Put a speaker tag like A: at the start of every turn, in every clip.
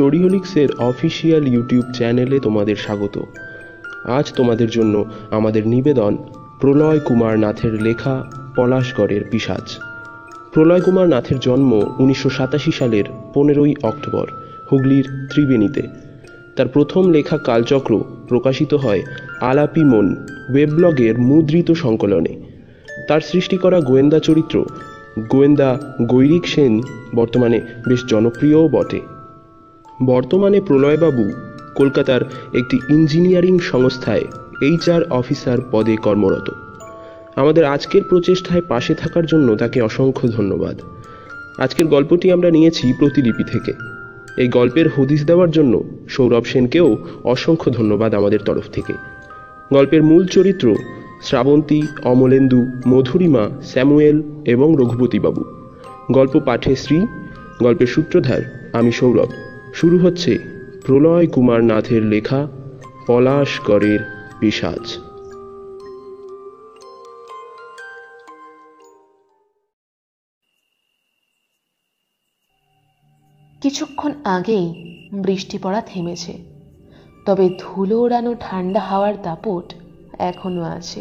A: স্টোরিওলিক্সের official YouTube চ্যানেলে তোমাদের স্বাগত। আজ তোমাদের জন্য আমাদের নিবেদন প্রলয় কুমার নাথের লেখা পলাশগড়ের পিসাজ। প্রলয় কুমার নাথের জন্ম উনিশশো সাতাশি সালের পনেরোই অক্টোবর, হুগলির ত্রিবেণীতে। তার প্রথম লেখা কালচক্র প্রকাশিত হয় আলাপি মন ওয়েবব্লগের মুদ্রিত সংকলনে। তার সৃষ্টি করা গোয়েন্দা চরিত্র গোয়েন্দা গৈরিক সেন বর্তমানে বেশ জনপ্রিয়ও বটে। বর্তমানে প্রলয়বাবু কলকাতার একটি ইঞ্জিনিয়ারিং সংস্থায় এইচআর অফিসার পদে কর্মরত। আমাদের আজকের প্রচেষ্টায় পাশে থাকার জন্য তাকে অসংখ্য ধন্যবাদ। আজকের গল্পটি আমরা নিয়েছি প্রতিলিপি থেকে। এই গল্পের হদিস দেওয়ার জন্য সৌরভ সেনকেও অসংখ্য ধন্যবাদ আমাদের তরফ থেকে। গল্পের মূল চরিত্র শ্রাবন্তী, অমলেন্দু, মধুরিমা, স্যামুয়েল এবং রঘুপতিবাবু। গল্প পাঠে শ্রী, গল্পের সূত্রধার আমি সৌরভ। শুরু হচ্ছে প্রলয় কুমার নাথের লেখা পলাশগড়ের পিসাজ।
B: কিছুক্ষণ আগেই বৃষ্টি পড়া থেমেছে, তবে ধুলো ওড়ানো ঠান্ডা হাওয়ার দাপট এখনও আছে।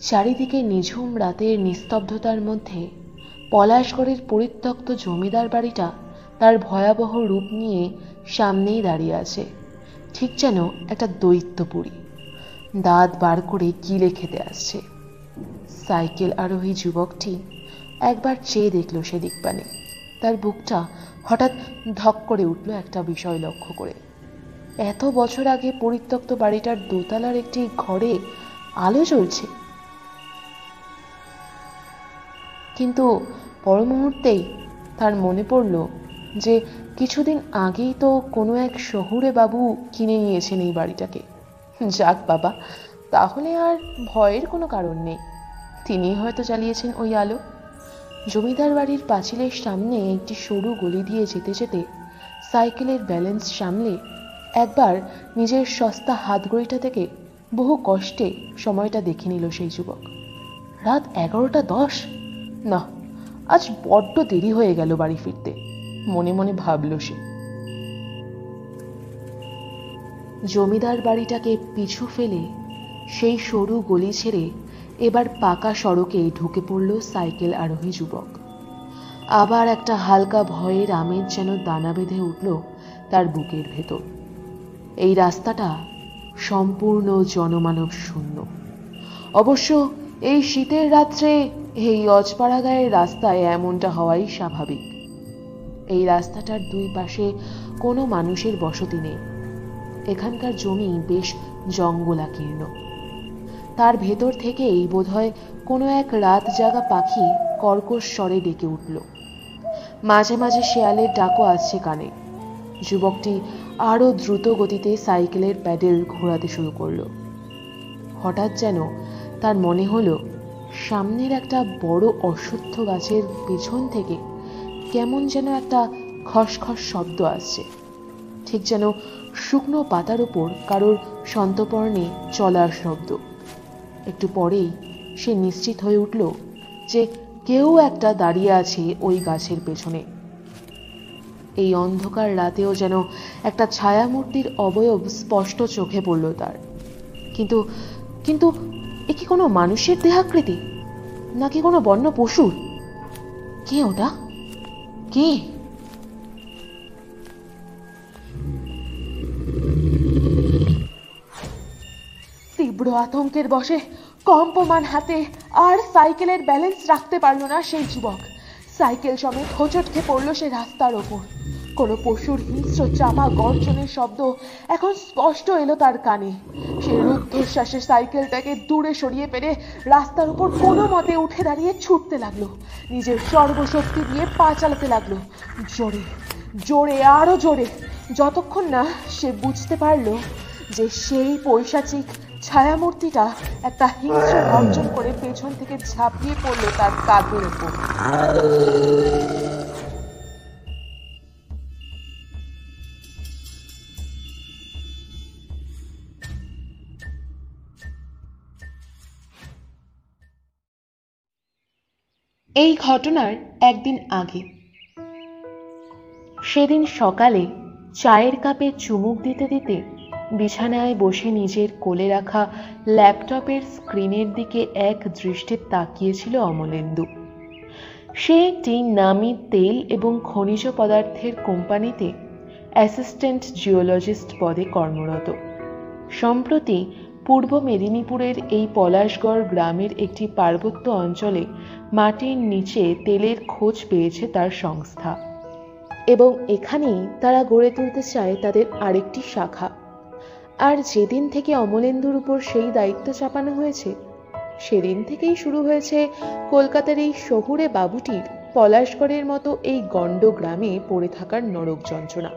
B: চারিদিকে নিঝুম রাতের নিস্তব্ধতার মধ্যে পলাশগড়ের পরিত্যক্ত জমিদার বাড়িটা তার ভয়াবহ রূপ নিয়ে সামনেই দাঁড়িয়ে আছে। ঠিক যেন একটা দৈত্যপুরী। দাঁত বার করে কিলে খেতে আসছে। সাইকেল আরোহী যুবকটি একবার চেয়ে দেখল সেদিক পানে তার বুকটা হঠাৎ ধক করে উঠল একটা বিষয় লক্ষ্য করে। এত বছর আগে পরিত্যক্ত বাড়িটার দোতলার একটি ঘরে আলো জ্বলছে। কিন্তু পর মুহূর্তেই তার মনে পড়ল যে কিছুদিন আগেই তো কোনো এক শহুরে বাবু কিনে নিয়েছেন এই বাড়িটাকে। যাক বাবা, তাহলে আর ভয়ের কোনো কারণ নেই। তিনি হয়তো চালিয়েছেন ওই আলো। জমিদার বাড়ির পাঁচিলের সামনে একটি সরু গলি দিয়ে যেতে যেতে সাইকেলের ব্যালেন্স সামলে একবার নিজের সস্তা হাতঘড়িটা থেকে বহু কষ্টে সময়টা দেখে নিল সেই যুবক। রাত এগারোটা দশ? না, আজ বড্ড দেরি হয়ে গেল বাড়ি ফিরতে। মনে মনে ভাবল সে। জমিদার বাড়িটাকে পিছু ফেলে সেই সরু গলি ছেড়ে এবার পাকা সড়কে ঢুকে পড়ল সাইকেল আরোহী যুবক। আবার একটা হালকা ভয়ের আমেজ যেন দানা বেঁধে উঠল তার বুকের ভেতর। এই রাস্তাটা সম্পূর্ণ জনমানব শূন্য। অবশ্য এই শীতের রাত্রে এই অজপাড়া গায়ের রাস্তায় এমনটা হওয়াই স্বাভাবিক। এই রাস্তাটার দুই পাশে কোনো মানুষের বসতি নেই। এখানকার জমি বেশ জঙ্গলাকীর্ণ। তার ভেতর থেকেই বোধহয় কোনো এক রাত জাগা পাখি কর্কশ স্বরে ডেকে উঠল। মাঝে মাঝে শেয়ালের ডাকও আসছে কানে। যুবকটি আরও দ্রুত গতিতে সাইকেলের প্যাডেল ঘোরাতে শুরু করল। হঠাৎ যেন তার মনে হলো, সামনের একটা বড় অশ্বত্থ গাছের পেছন থেকে কেমন যেন একটা খসখস শব্দ আসছে। ঠিক যেন শুকনো পাতার ওপর কারোর সন্তপর্ণে চলার শব্দ। একটু পরেই সে নিশ্চিত হয়ে উঠল যে কেউ একটা দাঁড়িয়ে আছে ওই গাছের পেছনে। এই অন্ধকার রাতেও যেন একটা ছায়ামূর্তির অবয়ব স্পষ্ট চোখে পড়ল তার। কিন্তু কিন্তু এ কি কোনো মানুষের দেহাকৃতি? নাকি কোনো বন্য পশুর? কে ওটা? কে? তীব্র আতঙ্কের বসে কম্পমান হাতে আর সাইকেলের ব্যালেন্স রাখতে পারল না সেই যুবক। সাইকেল সমেত হোঁচট খেয়ে পড়ল সে রাস্তার ওপর। কোনো পশুর হিংস্র চাপা গর্জনের শব্দ এখন স্পষ্ট এলো তার কানে। সে রুদ্ধশ্বাসে সাইকেলটাকে দূরে সরিয়ে পেরে রাস্তার উপর কোনো মতে উঠে দাঁড়িয়ে ছুটতে লাগল। নিজের সর্বশক্তি দিয়ে পা চালাতে লাগল। জোরে জোরে, আরও জোরে। যতক্ষণ না সে বুঝতে পারল যে সেই পৈশাচিক ছায়ামূর্তিটা একটা হিংস্র গর্জন করে পেছন থেকে ঝাঁপিয়ে পড়ল তার কাঁধের উপর। এই ঘটনার একদিন আগে। সেদিন সকালে চায়ের কাপে চুমুক দিতে দিতে বিছানায় বসে নিজের কোলে রাখা ল্যাপটপের স্ক্রিনের দিকে এক দৃষ্টে তাকিয়েছিল অমলেন্দু। সে একটি নামি তেল এবং খনিজ পদার্থের কোম্পানিতে অ্যাসিস্ট্যান্ট জিওলজিস্ট পদে কর্মরত। সম্প্রতি পূর্ব মেদিনীপুরের এই পলাশগড় গ্রামের একটি পার্বত্য অঞ্চলে মাটির নিচে তেলের খোঁজ পেয়েছে তার সংস্থা। এবং এখানেই তারা গড়ে তুলতে চায় তাদের আরেকটি শাখা। আর যেদিন থেকে অমলেন্দুর উপর সেই দায়িত্ব চাপানো হয়েছে, সেদিন থেকেই শুরু হয়েছে কলকাতার এই শহুরে বাবুটির পলাশগড়ের মতো এই গণ্ড গ্রামে পড়ে থাকার নরক যন্ত্রণা।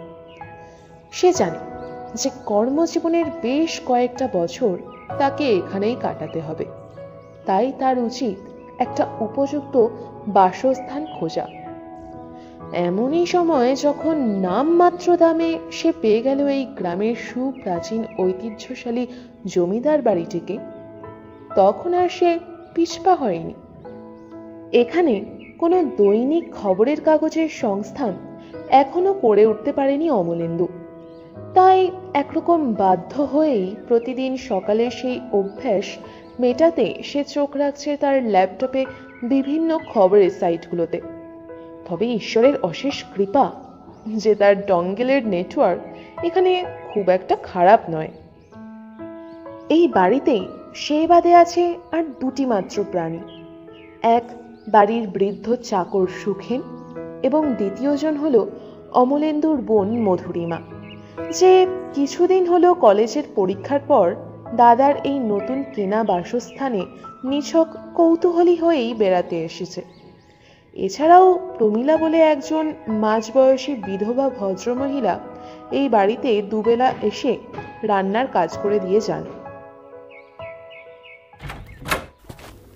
B: সে জানে যে কর্মজীবনের বেশ কয়েকটা বছর তাকে এখানেই কাটাতে হবে। তাই তার উচিত একটা উপযুক্ত বাসস্থান খোঁজা। এমনই সময় যখন নামমাত্র দামে সে পেয়ে গেল এই গ্রামের সুপ্রাচীন ঐতিহ্যশালী জমিদার বাড়িটিকে, তখন আর সে পিছপা হয়নি। এখানে কোনো দৈনিক খবরের কাগজের সংস্থান এখনও করে উঠতে পারেনি অমলেন্দু। তাই একরকম বাধ্য হয়েই প্রতিদিন সকালে সেই অভ্যাস মেটাতে সে চোখ রাখছে তার ল্যাপটপে বিভিন্ন খবরের সাইটগুলোতে। তবে ঈশ্বরের অশেষ কৃপা যে তার ডঙ্গেলের নেটওয়ার্ক এখানে খুব একটা খারাপ নয়। এই বাড়িতেই সে বাদে আছে আর দুটি মাত্র প্রাণী। এক বাড়ির বৃদ্ধ চাকর সুখেন এবং দ্বিতীয়জন হল অমলেন্দুর বোন মধুরিমা। যে কিছুদিন হলো কলেজের পরীক্ষার পর দাদার এই নতুন কেনা বাসস্থানে নিছক কৌতূহলী হয়েই বেড়াতে এসেছে। এছাড়াও প্রমীলা বলে একজন মাঝবয়সী বিধবা ভদ্রমহিলা এই বাড়িতে দুবেলা এসে রান্নার কাজ করে দিয়ে যান।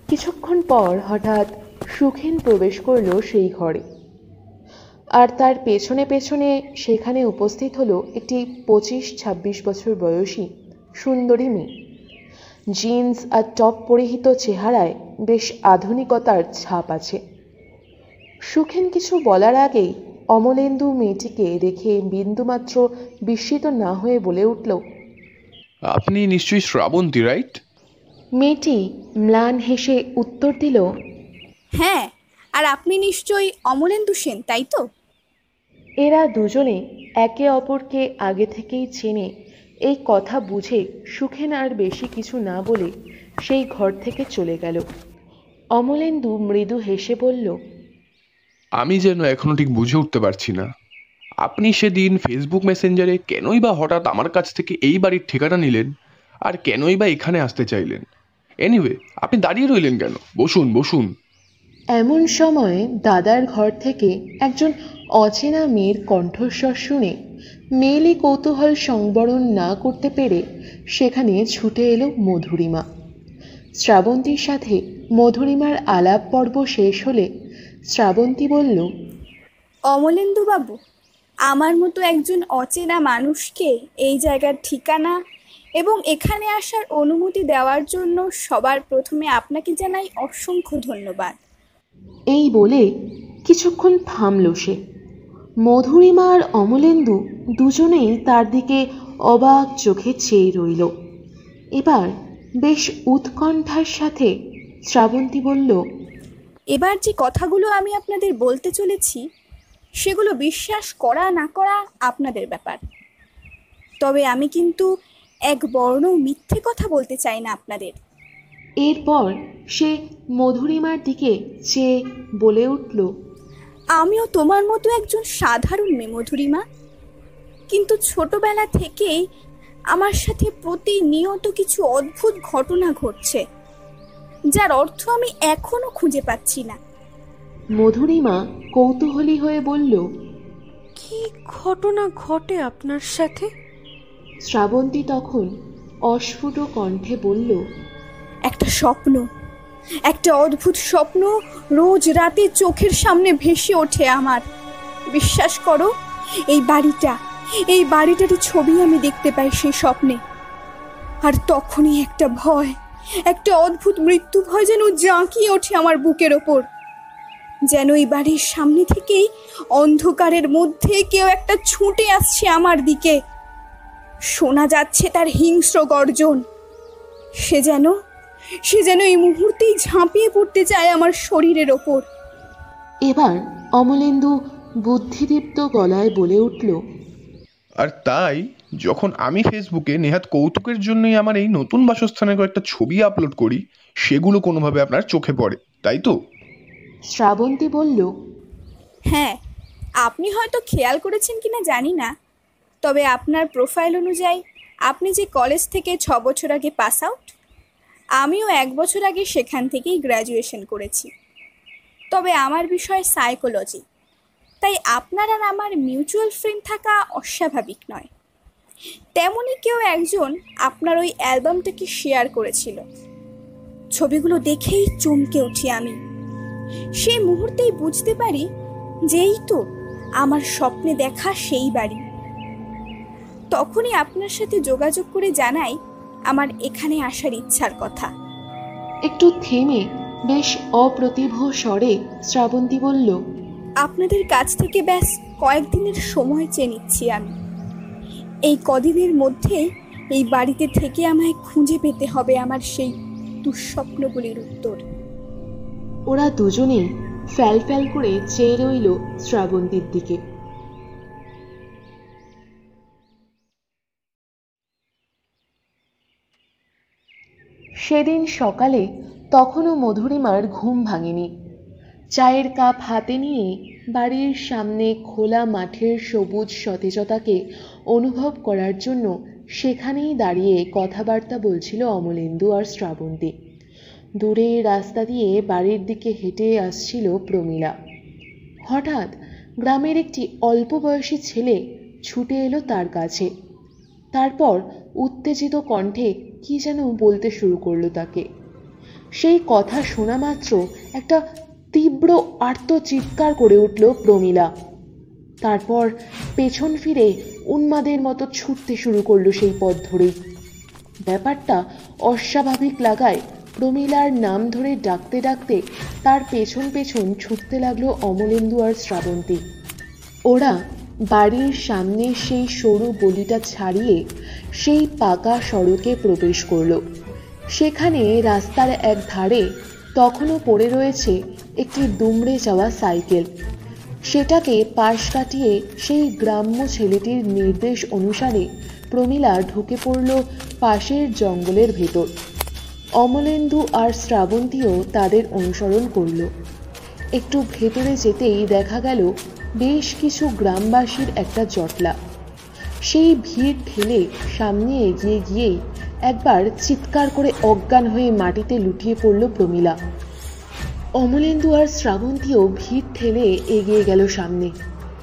B: কিছুক্ষণ পর হঠাৎ সুখেন প্রবেশ করল সেই ঘরে। আর তার পেছনে পেছনে সেখানে উপস্থিত হলো একটি পঁচিশ ছাব্বিশ বছর বয়সী সুন্দরী মেয়ে। জিন্স আর টপ পরিহিত চেহারায় বেশ আধুনিকতার ছাপ আছে। সুখেন কিছু বলার আগেই অমলেন্দু মেয়েটিকে দেখে বিন্দুমাত্র বিস্মিত না হয়ে বলে উঠল
C: আপনি নিশ্চয়ই শ্রাবন্তী রাইট?
B: মেয়েটি ম্লান হেসে উত্তর দিল
D: হ্যাঁ আর আপনি নিশ্চয়ই অমলেন্দু সেন তাই তো?
B: এরা দুজনে একে অপরকে আগে থেকেই চেনে, এই কথা বুঝে সুখেন আর বেশি কিছু না বলে সেই ঘর থেকে চলে গেল। অমলেন্দু মৃদু হেসে বলল,
C: আমি যেন এখনও ঠিক বুঝে উঠতে পারছি না। আপনি সেদিন ফেসবুক মেসেঞ্জারে কেনই বা হঠাৎ আমার কাছ থেকে এই বাড়ির ঠিকানা নিলেন আর কেনই বা এখানে আসতে চাইলেন? এনিওয়ে আপনি দাঁড়িয়ে রইলেন কেন? বসুন বসুন।
B: এমন সময়ে দাদার ঘর থেকে একজন অচেনা মেয়ের কণ্ঠস্বর শুনে মেয়েলি কৌতূহল সংবরণ না করতে পেরে সেখানে ছুটে এলো মধুরিমা। শ্রাবন্তীর সাথে মধুরিমার আলাপ পর্ব শেষ হলে শ্রাবন্তী বলল,
D: অমলেন্দু বাবু, আমার মতো একজন অচেনা মানুষকে এই জায়গার ঠিকানা এবং এখানে আসার অনুমতি দেওয়ার জন্য সবার প্রথমে আপনাকে জানাই অসংখ্য ধন্যবাদ।
B: এই বলে কিছুক্ষণ থামল সে। মধুরিমা আর অমলেন্দু দুজনেই তার দিকে অবাক চোখে চেয়ে রইল। এবার বেশ উৎকণ্ঠার সাথে শ্রাবন্তী বলল,
D: এবার যে কথাগুলো আমি আপনাদের বলতে চলেছি, সেগুলো বিশ্বাস করা না করা আপনাদের ব্যাপার। তবে আমি কিন্তু এক বর্ণ মিথ্যে কথা বলতে চাই না আপনাদের।
B: এরপর সে মধুরিমার দিকে চেয়ে বলে উঠল
D: আমিও তোমার মতো একজন সাধারণ মেয়ে মধুরিমা। কিন্তু ছোটবেলা থেকেই আমার সাথে প্রতিনিয়ত কিছু অদ্ভুত ঘটনা ঘটছে যার অর্থ আমি এখনও খুঁজে পাচ্ছি না।
B: মধুরিমা কৌতূহলী হয়ে বলল
E: কি ঘটনা ঘটে আপনার সাথে?
B: শ্রাবন্তী তখন অস্ফুট কণ্ঠে বলল
D: একটা স্বপ্ন, একটা অদ্ভুত স্বপ্ন রোজ রাতে চোখের সামনে ভেসে ওঠে আমার। বিশ্বাস করো, এই বাড়িটা, এই বাড়িটারই ছবি আমি দেখতে পাই সেই স্বপ্নে। আর তখনই একটা ভয়, একটা অদ্ভুত মৃত্যু ভয় যেন জাঁকিয়ে ওঠে আমার বুকের ওপর। যেন এই বাড়ির সামনে থেকেই অন্ধকারের মধ্যে কেউ একটা ছুটে আসছে আমার দিকে। শোনা যাচ্ছে তার হিংস্র গর্জন। সে যেন সে যেন এই মুহূর্তেই ঝাঁপিয়ে পড়তে চায় আমার শরীরের ওপর।
B: এবার অমলেন্দু বুদ্ধিদীপ্ত গলায় বলে উঠল
C: আর তাই যখন আমি ফেসবুকে নেহাত কৌতুকের জন্যই আমার এই নতুন বাসস্থানের কয়েকটা ছবি আপলোড করি সেগুলো কোনোভাবে আপনার চোখে পড়ে তাই তো?
B: শ্রাবন্তী বলল
D: হ্যাঁ আপনি হয়তো খেয়াল করেছেন কিনা জানি না তবে আপনার প্রোফাইল অনুযায়ী আপনি যে কলেজ থেকে ছ বছর আগে পাস আউট আমিও এক বছর আগে সেখান থেকেই গ্র্যাজুয়েশন করেছি। তবে আমার বিষয় সাইকোলজি তাই আপনার আর আমার মিউচুয়াল ফ্রেন্ড থাকা অস্বাভাবিক নয়। তেমনই কেউ একজন আপনার ওই অ্যালবামটাকে শেয়ার করেছিল। ছবিগুলো দেখেই চমকে উঠি আমি। সেই মুহূর্তেই বুঝতে পারি যে এই তো আমার স্বপ্নে দেখা সেই বাড়ি। তখনই আপনার সাথে যোগাযোগ করে জানাই আমার এখানে আসার ইচ্ছার কথা।
B: একটু থেমে বেশ অপ্রতিভ স্বরে শ্রাবন্তী বলল
D: আপনাদের কাছ থেকে ব্যাস কয়েকদিনের সময় চেয়ে নিচ্ছি আমি। এই কদিনের মধ্যে এই বাড়িতে থেকে আমায় খুঁজে পেতে হবে আমার সেই দুঃস্বপ্নগুলির উত্তর।
B: ওরা দুজনেই ফ্যাল ফ্যাল করে চেয়ে রইল শ্রাবন্তীর দিকে। সেদিন সকালে তখনও মধুরিমার ঘুম ভাঙেনি। চায়ের কাপ হাতে নিয়ে বাড়ির সামনে খোলা মাঠের সবুজ সতেজতাকে অনুভব করার জন্য সেখানেই দাঁড়িয়ে কথাবার্তা বলছিল অমলেন্দু আর শ্রাবন্তী। দূরে রাস্তা দিয়ে বাড়ির দিকে হেঁটে আসছিল প্রমীলা। হঠাৎ গ্রামের একটি অল্প বয়সী ছেলে ছুটে এলো তার কাছে। তারপর উত্তেজিত কণ্ঠে কি যেন বলতে শুরু করল তাকে। সেই কথা শোনা মাত্র একটা তীব্র আর্ত চিৎকার করে উঠল প্রমীলা। তারপর পেছন ফিরে উন্মাদের মতো ছুটতে শুরু করল সেই পথ ধরেই। ব্যাপারটা অস্বাভাবিক লাগায় প্রমীলার নাম ধরে ডাকতে ডাকতে তার পেছন পেছন ছুটতে লাগল অমলেন্দু আর শ্রাবন্তী। ওরা বাড়ির সামনে সেই সরু গলিটা ছাড়িয়ে সেই পাকা সড়কে প্রবেশ করল। সেখানে রাস্তার এক ধারে তখনও পড়ে রয়েছে একটি দুমড়ে যাওয়া সাইকেল। সেটাকে পাশ কাটিয়ে সেই গ্রাম্য ছেলেটির নির্দেশ অনুসারে প্রমীলা ঢুকে পড়ল পাশের জঙ্গলের ভেতর। অমলেন্দু আর শ্রাবন্তীও তাদের অনুসরণ করল। একটু ভেতরে যেতেই দেখা গেল বেশ কিছু গ্রামবাসীর একটা জটলা। সেই ভিড় ঠেলে সামনে এগিয়ে গিয়েই একবার চিৎকার করে অজ্ঞান হয়ে মাটিতে লুটিয়ে পড়ল প্রমীলা। অমলেন্দু আর শ্রাবন্তীও ভিড় ঠেলে এগিয়ে গেল সামনে।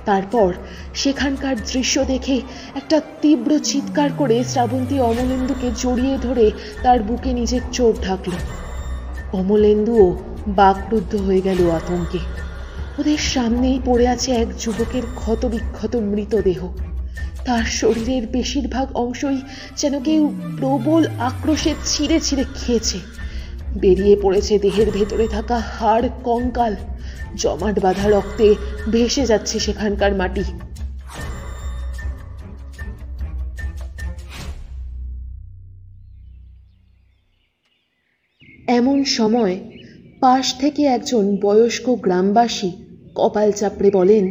B: তারপর সেখানকার দৃশ্য দেখে একটা তীব্র চিৎকার করে শ্রাবন্তী অমলেন্দুকে জড়িয়ে ধরে তার বুকে নিজের চোট ঢাকল। অমলেন্দুও বাকরুদ্ধ হয়ে গেল আতঙ্কে। ওদের সামনেই পড়ে আছে এক যুবকের ক্ষতবিক্ষত মৃতদেহ। তার শরীরের বেশিরভাগ অংশই যেন কেউ প্রবল আক্রোশে ছিঁড়ে ছিঁড়ে খেয়েছে। বেরিয়ে পড়েছে দেহের ভেতরে থাকা হাড় কঙ্কাল। জমাট বাঁধা রক্তে ভেসে যাচ্ছে সেখানকার মাটি। এমন সময় পাশ থেকে একজন বয়স্ক গ্রামবাসী কপাল চাপড়ে বলেন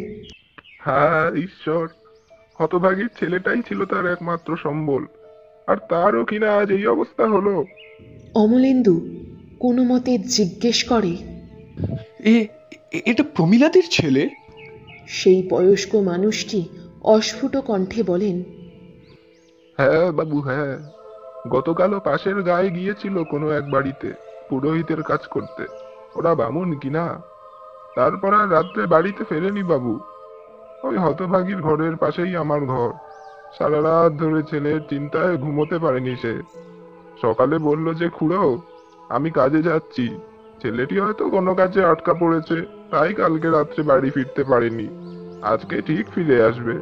F: হ্যাঁ ঈশ্বর হতভাগীর ছেলেটাই ছিল তার একমাত্র সম্বল আর তারও কিনা আজ এই অবস্থা হলো?
B: অমলেন্দু কোনো মতে জিজ্ঞেস করে
C: এ এটা প্রমিলাদের ছেলে?
B: সেই বয়স্ক মানুষটি অস্ফুট কণ্ঠে বলেন
F: হ্যাঁ বাবু হ্যাঁ গতকালও পাশের গায়ে গিয়েছিল কোনো এক বাড়িতে পুরোহিতের কাজ করতে ওরা বামুন কিনা তারপর আর রাত্রে বাড়িতে ফেরেনি বাবু। ওই হতভাগীর ঘরের পাশেই আমার ঘর। সারা রাত ধরে ছেলের চিন্তায় ঘুমোতে পারেনি সে। সকালে বলল যে, খুড়ো, আমি কাজে যাচ্ছি। ছেলেটি হয়তো কোনো কাজে আটকা পড়েছে, তাই কালকে রাত্রে বাড়ি ফিরতে পারেনি। আজকে ঠিক ফিরে আসবে।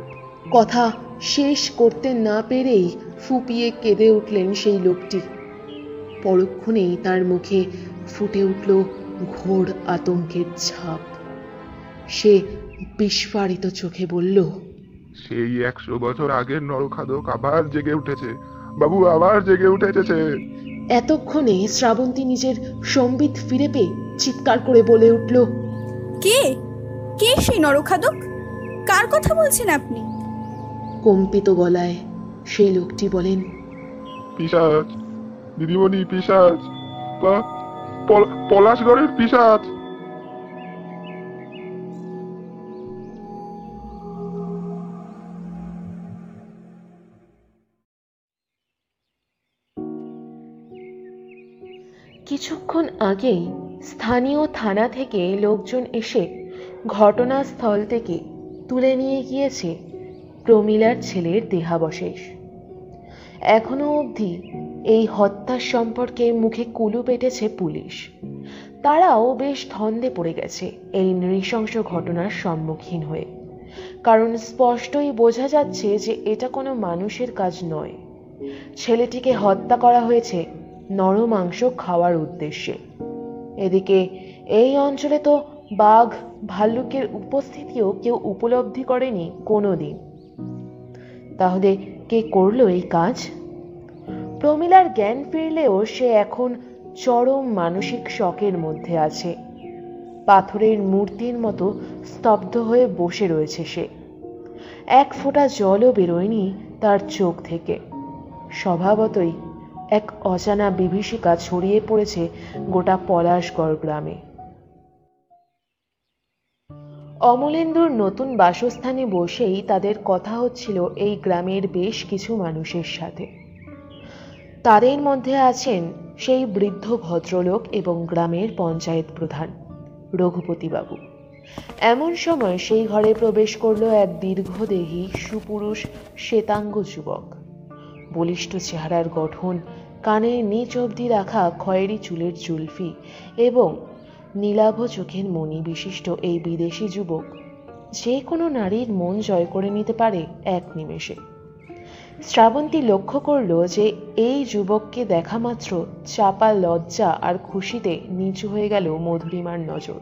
B: কথা শেষ করতে না পেরেই ফুপিয়ে কেঁদে উঠলেন সেই লোকটি। পরক্ষণেই তার মুখে ফুটে উঠল ঘোর আতঙ্কের ছাপ। সে বিস্ফারিত চোখে বলল
F: সেই একশো বছর আগের নরখাদক আবার জেগে উঠেছে। বাবু আবার জেগে উঠেছে।
B: এতক্ষণে শ্রাবন্তী নিজের সম্বিত ফিরে পেয়ে চিৎকার করে বলে উঠল
D: কে? কে সেই নরখাদক? কার কথা বলছেন আপনি?
B: কম্পিত গলায় সেই লোকটি বলেন
F: পিসাজ দিদিমণি পিসাজ পলাশগড়ের পিসাজ।
B: কিছুক্ষণ আগেই স্থানীয় থানা থেকে লোকজন এসে ঘটনাস্থল থেকে তুলে নিয়ে গিয়েছে প্রমিলার ছেলের দেহাবশেষ। এখনও অবধি এই হত্যার সম্পর্কে মুখে কুলু পেটেছে পুলিশ। তারাও বেশ ধন্দে পড়ে গেছে এই নৃশংস ঘটনার সম্মুখীন হয়ে। কারণ স্পষ্টই বোঝা যাচ্ছে যে এটা কোনো মানুষের কাজ নয়। ছেলেটিকে হত্যা করা হয়েছে নরমাংস খাওয়ার উদ্দেশ্যে। এদিকে এই অঞ্চলে তো বাঘ, ভাল্লুকের উপস্থিতিও কেউ উপলব্ধি করেনি কোনো দিন তাহলে কে করল এই কাজ? প্রমিলার জ্ঞান ফিরলেও সে এখন চরম মানসিক শকের মধ্যে আছে। পাথরের মূর্তির মতো স্তব্ধ হয়ে বসে রয়েছে সে। এক ফোঁটা জলও বেরোয়নি তার চোখ থেকে। স্বভাবতই এক অজানা বিভীষিকা ছড়িয়ে পড়েছে গোটা পলাশগড় গ্রামে। অমলেন্দুর নতুন বাসস্থানে বসেই তাদের কথা হচ্ছিল এই গ্রামের বেশ কিছু মানুষের সাথে। তাদের মধ্যে আছেন সেই বৃদ্ধ ভদ্রলোক এবং গ্রামের পঞ্চায়েত প্রধান, রঘুপতিবাবু। এমন সময় সেই ঘরে প্রবেশ করল এক দীর্ঘদেহী সুপুরুষ শ্বেতাঙ্গ যুবক। বলিষ্ঠ চেহারার গঠন কানের নিচ অবধি রাখা খয়েরি চুলের জুলফি এবং নীলাভ চোখের মণি বিশিষ্ট এই বিদেশি যুবক যে কোনো নারীর মন জয় করে নিতে পারে এক নিমেষে। শ্রাবন্তী লক্ষ্য করল যে এই যুবককে দেখা মাত্র চাপা লজ্জা আর খুশিতে নিচু হয়ে গেল মধুরিমার নজর।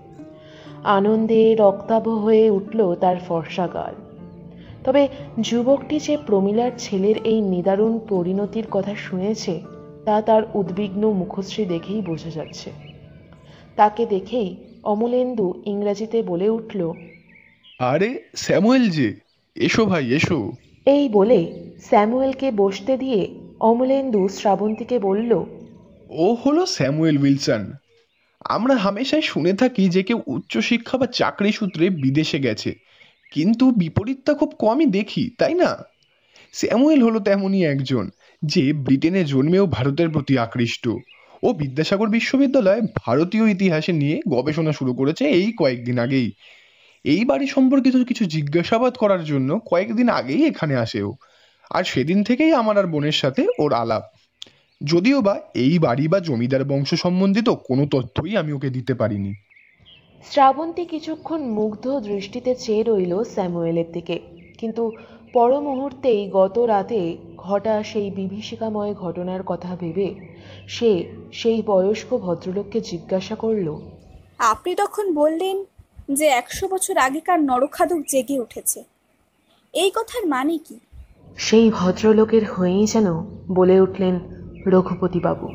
B: আনন্দে রক্তাভ হয়ে উঠল তার ফর্সা গাল। তবে যুবকটি যে প্রমিলার ছেলের এই নিদারুণ পরিণতির কথা শুনেছে, তা তার উদ্বিগ্ন মুখশ্রী দেখেই বোঝা যাচ্ছে। তাকে দেখেই অমলেন্দু ইংরাজিতে বলে উঠল,
C: আরে, স্যামুয়েল যে, এসো ভাই, এসো।
B: এই বলে স্যামুয়েলকে বসতে দিয়ে অমলেন্দু শ্রাবন্তীকে বলল,
C: ও হলো স্যামুয়েল উইলসন। আমরা হামেশাই শুনে থাকি যে কেউ উচ্চশিক্ষা বা চাকরি সূত্রে বিদেশে গেছে। কিন্তু বিপরীতটা খুব কমই দেখি, তাই না? স্যামুয়েল হলো তেমনই একজন যে ব্রিটেনে জন্মেও ভারতের প্রতি আকৃষ্ট। ও বিদ্যাসাগর বিশ্ববিদ্যালয়ে ভারতীয় ইতিহাসে নিয়ে গবেষণা শুরু করেছে এই কয়েকদিন আগেই। এই বাড়ি সম্পর্কিত কিছু জিজ্ঞাসাবাদ করার জন্য কয়েকদিন আগেই এখানে আসে ও আর সেদিন থেকেই আমার আর বোনের সাথে ওর আলাপ। যদিও বা এই বাড়ি বা জমিদার বংশ সম্বন্ধিত কোনো তথ্যই আমি ওকে দিতে পারিনি।
B: শ্রাবন্তী কিছুক্ষণ মুগ্ধ দৃষ্টিতে চেয়ে রইল স্যামুয়েলের দিকে। কিন্তু পর মুহূর্তেই গত রাতে ঘটা সেই বিভীষিকাময় ঘটনার কথা ভেবে সে সেই বয়স্ক ভদ্রলোককে জিজ্ঞাসা করল
D: আপনি তখন বললেন যে একশো বছর আগেকার নরখাদক জেগে উঠেছে। এই কথার মানে কি?
B: সেই ভদ্রলোকের হয়েই যেন বলে উঠলেন রঘুপতিবাবু।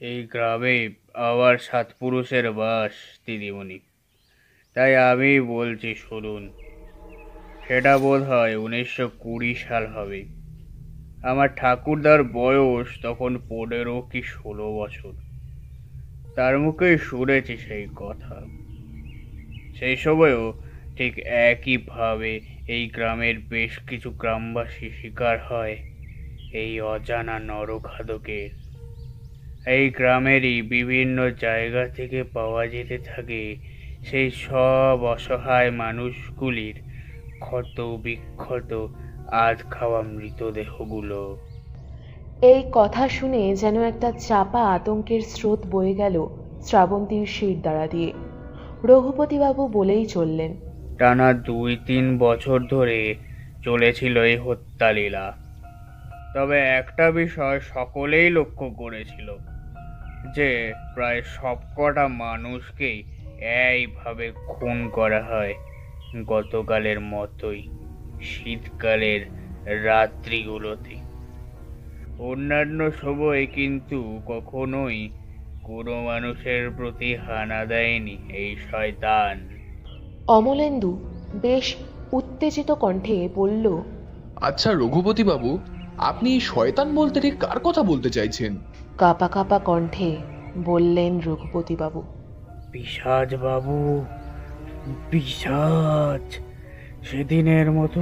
G: এই গ্রামে আবার সাত পুরুষের বাস দিদিমণি। তাই আমি বলছি শুনুন। সেটা বোধ হয় উনিশশো কুড়ি সাল হবে। আমার ঠাকুরদার বয়স তখন পনেরো কি ষোলো বছর। তার মুখেই শুনেছি সেই কথা। সেই সময়ও ঠিক একইভাবে এই গ্রামের বেশ কিছু গ্রামবাসী শিকার হয় এই অজানা নরখাদকের এই গ্রামেরই বিভিন্ন জায়গা থেকে পাওয়া যেতে থাকে সেই সব অসহায় মানুষগুলির ক্ষত বিক্ষত আজ খাওয়া মৃতদেহগুলো।
B: এই কথা শুনে যেন একটা চাপা আতঙ্কের স্রোত বয়ে গেল শ্রাবন্তীর শির দ্বারা দিয়ে। রঘুপতিবাবু বলেই চললেন।
G: টানা দুই তিন বছর ধরে চলেছিল এই হত্যালীলা। তবে একটা বিষয় সকলেই লক্ষ্য করেছিল, যে প্রায় সবকটা মানুষকেই এইভাবে খুন করা হয়। গতকালের মতোই শীতকালের রাত্রিগুলোতে। অন্যান্য সময়ে কিন্তু কখনোই কোনো মানুষের প্রতি হানা দেয়নি এই শয়তান।
B: অমলেন্দু বেশ উত্তেজিত কণ্ঠে বলল
C: আচ্ছা রঘুপতি বাবু আপনি শয়তান বলতে ঠিক কার কথা বলতে চাইছেন?
B: কাপা কাপা কণ্ঠে বললেন রঘুপতিবাবু
G: পিসাজ বাবু পিসাজ সেদিনের মতো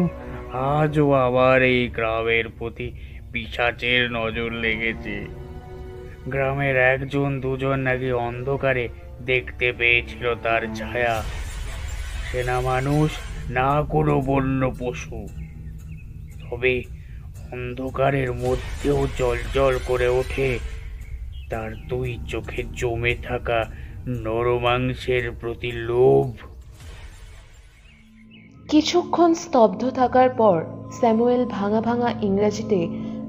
G: আজও আবার এই গ্রামের প্রতি পিসাচের নজর লেগেছে। গ্রামের একজন দুজন নাকি অন্ধকারে দেখতে পেয়েছিল তার ছায়া। সে না মানুষ না কোনো বন্য পশু। তবে অন্ধকারের মধ্যেও জল করে ওঠে। তার দুই চোখে জমে থাকা নরমাংসের প্রতি লোভ
B: কিছুক্ষণ স্তব্ধ থাকার পর স্যামুয়েল ভাঙা ভাঙা ইংরেজিতে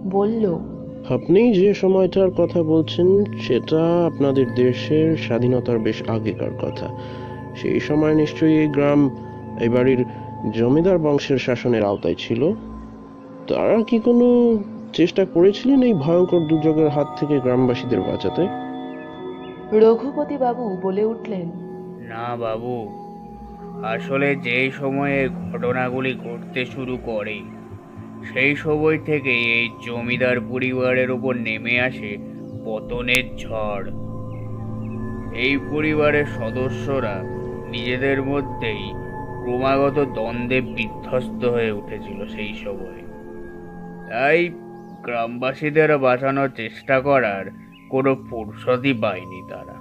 B: বলল
A: আপনি যে সময়টার কথা বলছেন সেটা আপনাদের দেশের স্বাধীনতার বেশ আগেকার কথা। সেই সময় নিশ্চয়ই এই গ্রাম এই বাড়ির জমিদার বংশের শাসনের আওতায় ছিল। তারা কি কোনো চেষ্টা করেছিলেন এই ভয়ঙ্কর দুর্যোগের হাত থেকে গ্রামবাসীদের বাঁচাতে?
B: রঘুপতি বাবু বলে উঠলেন
G: না বাবু আসলে যেই সময়ে ঘটনাগুলি ঘটতে শুরু করে সেই সময় থেকে এই জমিদার পরিবারের উপর নেমে আসে পতনের ঝড়। এই পরিবারের সদস্যরা নিজেদের মধ্যেই ক্রমাগত দ্বন্দ্বে বিধ্বস্ত হয়ে উঠেছিল সেই সময়। তাই গ্রামবাসীদের বাঁচানোর চেষ্টা করার কোনো ফুরসতই পায়নি তারা।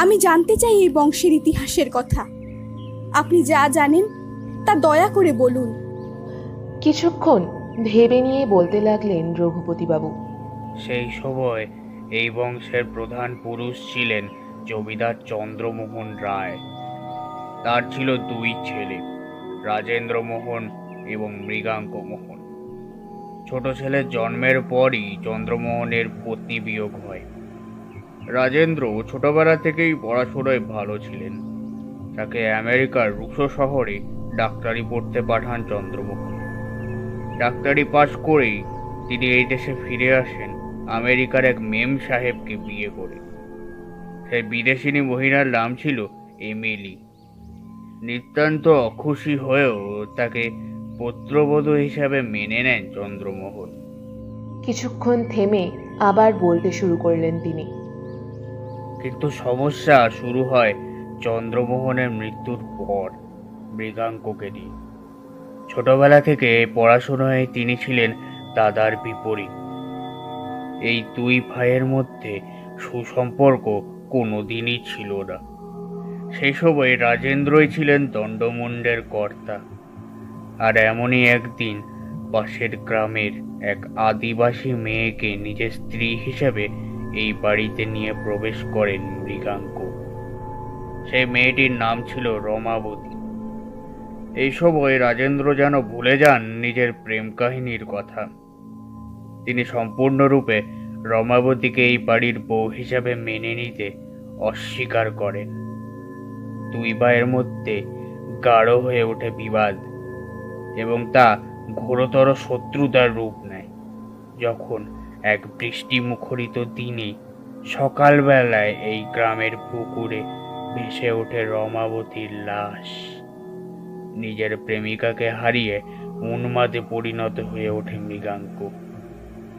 D: আমি জানতে চাই এই বংশের ইতিহাসের কথা। আপনি যা জানেন, তা দয়া করে বলুন।
B: কিছুক্ষণ ভেবে নিয়ে বলতে লাগলেন রঘুপতিবাবু।
G: সেই সময় এই বংশের প্রধান পুরুষ ছিলেন জমিদার চন্দ্রমোহন রায়। তার ছিল দুই ছেলে রাজেন্দ্র মোহন এবং মৃগাঙ্ক মোহন ছোট ছেলের জন্মের পরই চন্দ্রমোহনের পত্নী বিয়োগ হয়। রাজেন্দ্র ছোটবেলা থেকেই পড়াশোনায় ভালো ছিলেন। তাকে আমেরিকার রুশো শহরে ডাক্তারি পড়তে পাঠান চন্দ্রমোহন। ডাক্তারি পাশ করেই তিনি এই দেশে ফিরে আসেন আমেরিকার এক মেম সাহেবকে বিয়ে করে। সেই বিদেশিনী মহিলার নাম ছিল এমিলি। নিতান্ত অখুশি হয়েও তাকে পুত্রবধূ হিসাবে মেনে নেন চন্দ্রমোহন।
B: কিছুক্ষণ থেমে আবার বলতে শুরু করলেন তিনি।
G: কিন্তু সমস্যা শুরু হয় চন্দ্রমোহনের মৃত্যুর পর মৃগাঙ্ককে নিয়ে। ছোটবেলা থেকে পড়াশোনায় তিনি ছিলেন দাদার বিপরীত। এই দুই ভাইয়ের মধ্যে সুসম্পর্ক কোনোদিনই ছিল না। সেই সময় রাজেন্দ্রই ছিলেন দণ্ডমুণ্ডের কর্তা। আর এমনই একদিন পাশের গ্রামের এক আদিবাসী মেয়েকে নিজের স্ত্রী হিসেবে এই বাড়িতে নিয়ে প্রবেশ করেন মৃগাঙ্ক। সেই মেয়েটির নাম ছিল রমাবতী। এই সময় রাজেন্দ্র যেন ভুলে যান নিজের প্রেম কাহিনীর কথা। তিনি সম্পূর্ণরূপে রমাবতীকে এই বাড়ির বউ হিসাবে মেনে নিতে অস্বীকার করেন। দুই ভাইয়ের মধ্যে গাঢ় হয়ে ওঠে বিবাদ এবং তা ঘোরতর শত্রুতার রূপ নেয়। যখন এক বৃষ্টি মুখরিত দিনে সকালবেলায় এই গ্রামের পুকুরে ভেসে ওঠে রমাবতীর লাশ। নিজের প্রেমিকাকে হারিয়ে উন্মাদে পরিণত হয়ে ওঠে মৃগাঙ্ক।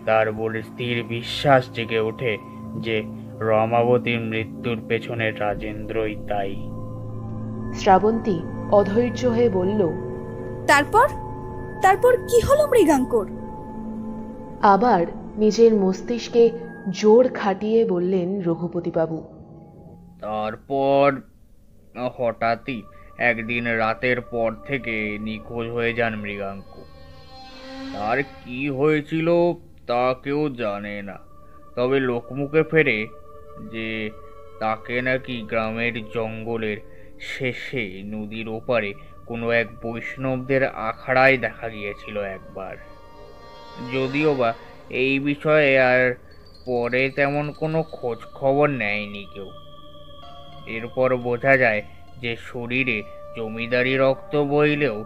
G: তার বলে স্থির বিশ্বাস জেগে ওঠে যে রমাবতীর মৃত্যুর পেছনে রাজেন্দ্রই তাই।
B: শ্রাবন্তী অধৈর্য হয়ে বলল
D: তারপর? তারপর কি হলো মৃগাঙ্কর?
B: আবার নিজের মস্তিষ্কে জোর খাটিয়ে বললেন রঘুপতিবাবু
G: তারপর হঠাৎই একদিন রাতের পর থেকে নিখোঁজ হয়ে যান মৃগাঙ্ক। তার কি হয়েছিল তা কেউ জানে না। তবে লোকমুখে ফেরে যে তাকে নাকি গ্রামের জঙ্গলের শেষে নদীর ওপারে কোনো এক বৈষ্ণবদের আখড়ায় দেখা গিয়েছিল একবার। যদিও বা এই বিষয়ে আর পরে তেমন কোনো খোঁজ খবর নেয়নি কেউ। এরপর বোঝা যায় যে শরীরে জমিদারি রক্ত বইলেও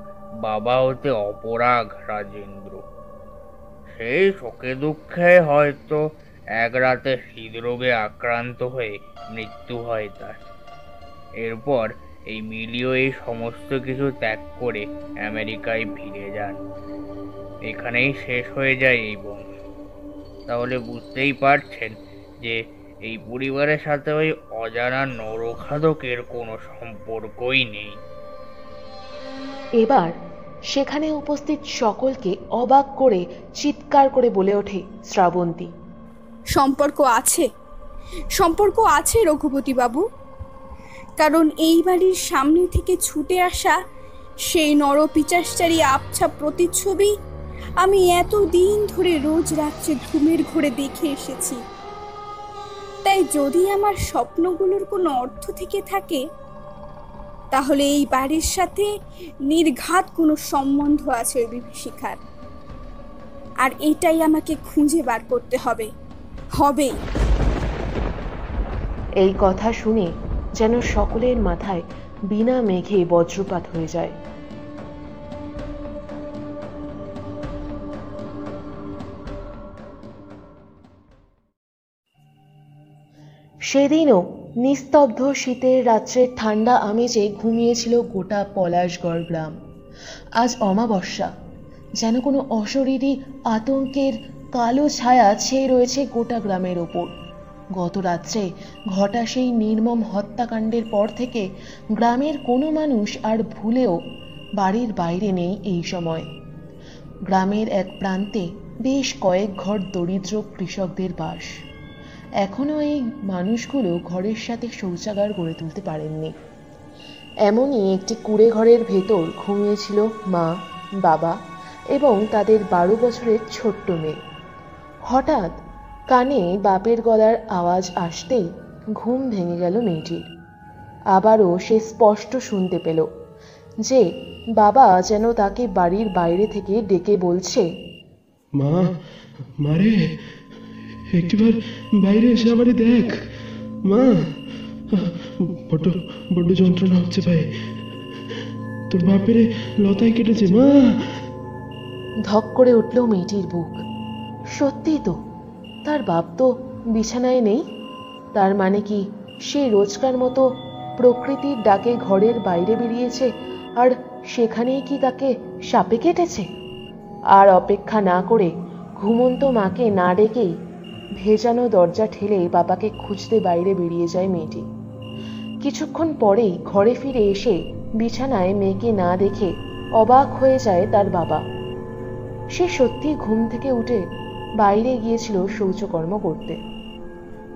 G: বাবা হতে অপরাগ রাজেন্দ্র। সেই শোকে দুঃখে হয়তো এক রাতে হৃদরোগে আক্রান্ত হয়ে মৃত্যু হয় তার। এরপর এই মিলিও এই সমস্ত কিছু ত্যাগ করে আমেরিকায় ফিরে যান। এখানেই শেষ হয়ে যায় এই বংশ। তাহলে বুঝতেই পারছেন যে এই পরিবারের সাথে ওই অজানা নরখাদকের কোনো সম্পর্কই নেই।
B: এবার সেখানে উপস্থিত সকলকে অবাক করে চিৎকার করে বলে ওঠে শ্রাবন্তী।
D: সম্পর্ক আছে। সম্পর্ক আছে রঘুপতি বাবু। কারণ এই বাড়ির সামনে থেকে ছুটে আসা সেই নরপিচাসচারী আবছা প্রতিচ্ছবি আমি এত দিন ধরে রোজ রাত্রে ঘুমের ঘোরে দেখে এসেছি। তাই যদি আমার স্বপ্নগুলোর কোনো অর্থ থেকে থাকে, তাহলে এই বাড়ির সাথে নির্ঘাত কোনো সম্বন্ধ আছে বিভীষিকার। আর এটাই আমাকে খুঁজে বার করতে হবে। হবেই।
B: এই কথা শুনে যেন সকলের মাথায় বিনা মেঘে বজ্রপাত হয়ে যায়। সেদিনও নিস্তব্ধ শীতের রাত্রের ঠান্ডা আমেজে ঘুমিয়েছিল গোটা পলাশগড় গ্রাম। আজ অমাবস্যা। যেন কোনো অশরীরী আতঙ্কের কালো ছায়া ছেয়ে রয়েছে গোটা গ্রামের ওপর। গত রাত্রে ঘটা সেই নির্মম হত্যাকাণ্ডের পর থেকে গ্রামের কোনো মানুষ আর ভুলেও বাড়ির বাইরে নেই এই সময়। গ্রামের এক প্রান্তে বেশ কয়েক ঘর দরিদ্র কৃষকদের বাস। এখনও এই মানুষগুলো ঘরের সাথে শৌচাগার গড়ে তুলতে পারেননি। এমনই একটি কুড়ে ঘরের ভেতর ঘুমিয়েছিল মা, বাবা এবং তাদের বারো বছরের ছোট্ট মেয়ে। হঠাৎ কানে বাপের গলার আওয়াজ আসতেই ঘুম ভেঙে গেল মেয়েটির। আবারও সে স্পষ্ট শুনতে পেল যে বাবা যেন তাকে বাড়ির বাইরে থেকে ডেকে বলছে,
A: মা মারে একটিবার বাইরে এসে আমারে দেখ। মা, বড্ড বড্ড যন্ত্রণা হচ্ছে ভাই। তোর বাপেরে লতায় কেটেছে, মা।
B: ধক করে উঠল মেয়েটির বুক। সত্যিই তো, তার বাপ তো বিছানায় নেই। তার মানে কি, সে রোজকার মতো প্রকৃতির ডাকে ঘরের বাইরে বেরিয়েছে, আর সেখানেই কি তাকে সাপে কেটেছে? আর অপেক্ষা না করে ঘুমন্ত মাকে না ডেকেই ভেজানো দরজা ঠেলে বাবাকে খুঁজতে বাইরে বেরিয়ে যায় মেয়েটি। কিছুক্ষণ পরেই ঘরে ফিরে এসে বিছানায় মেয়েকে না দেখে অবাক হয়ে যায় তার বাবা। সে সত্যি ঘুম থেকে উঠে বাইরে গিয়েছিল শৌচকর্ম করতে।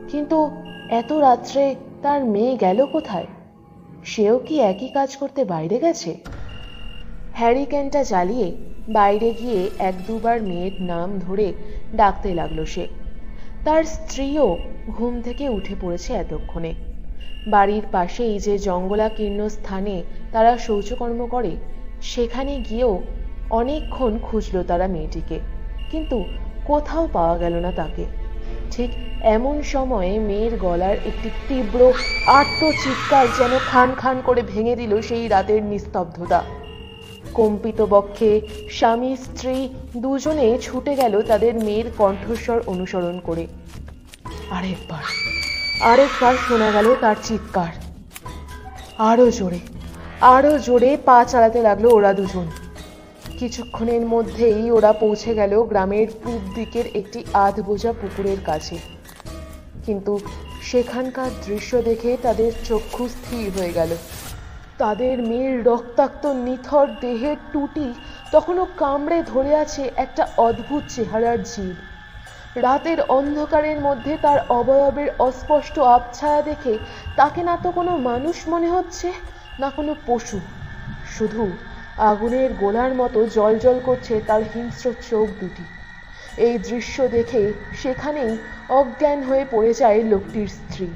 B: কিন্তু এত রাত্রে তার মেয়ে গেল কোথায়? সেও কি একই কাজ করতে বাইরে গেছে? হ্যারিকেনটা জ্বালিয়ে বাইরে গিয়ে এক দুবার মেয়ের নাম ধরে ডাকতে লাগল সে। তার স্ত্রীও ঘুম থেকে উঠে পড়েছে এতক্ষণে। বাড়ির পাশেই যে জঙ্গলাকীর্ণ স্থানে তারা শৌচকর্ম করে, সেখানে গিয়েও অনেকক্ষণ খুঁজল তারা মেয়েটিকে। কিন্তু কোথাও পাওয়া গেল না তাকে। ঠিক এমন সময়ে মেয়ের গলার একটি তীব্র আত্মচিৎকার যেন খান খান করে ভেঙে দিল সেই রাতের নিস্তব্ধতা। কম্পিত বক্ষে স্বামী, স্ত্রী দুজনে ছুটে গেল তাদের মেয়ের কণ্ঠস্বর অনুসরণ করে। আরেকবার আরেকবার শোনা গেল তার চিৎকার। আরও জোরে আরও জোরে পা চালাতে লাগল ওরা দুজন। কিছুক্ষণের মধ্যেই ওরা পৌঁছে গেল গ্রামের পূব দিকের একটি আধ বোঝা পুকুরের কাছে। কিন্তু সেখানকার দৃশ্য দেখে তাদের চক্ষু স্থির হয়ে গেল। তাদের মেয়ের রক্তাক্ত নিথর দেহের টুটি তখনও কামড়ে ধরে আছে একটা অদ্ভুত চেহারার জীব। রাতের অন্ধকারের মধ্যে তার অবয়বের অস্পষ্ট আবছায়া দেখে তাকে না তো কোনো মানুষ মনে হচ্ছে, না কোনো পশু। শুধু আগুনের গোলার মতো জলজল করছে তার হিংস্র চোখ দুটি। এই দৃশ্য দেখে সেখানেই অজ্ঞান হয়ে পড়ে যায় লোকটির স্ত্রী।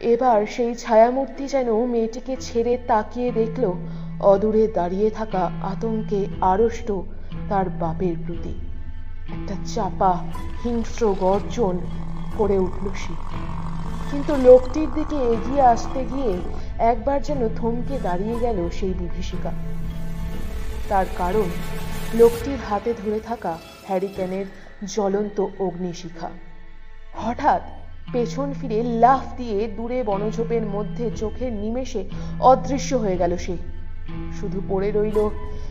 B: এবার সেই ছায়ামূর্তি যেন মেয়েটিকে ছেড়ে তাকিয়ে দেখল, অদূরে দাঁড়িয়ে থাকা আতঙ্কে আড়ষ্ট তার বাপের প্রতি। একটা চাপা, হিংস্র গর্জন করে উঠল সে। কিন্তু লোকটির দিকে এগিয়ে আসতে গিয়ে একবার যেন থমকে দাঁড়িয়ে গেল সেই বিভীষিকা। তার কারণ, লোকটির হাতে ধরে থাকা হ্যারিকেনের জ্বলন্ত অগ্নিশিখা। হঠাৎ পেছন ফিরে লাফ দিয়ে দূরে বনঝোপের মধ্যে চোখের নিমেষে অদৃশ্য হয়ে গেল সে। শুধু পড়ে রইল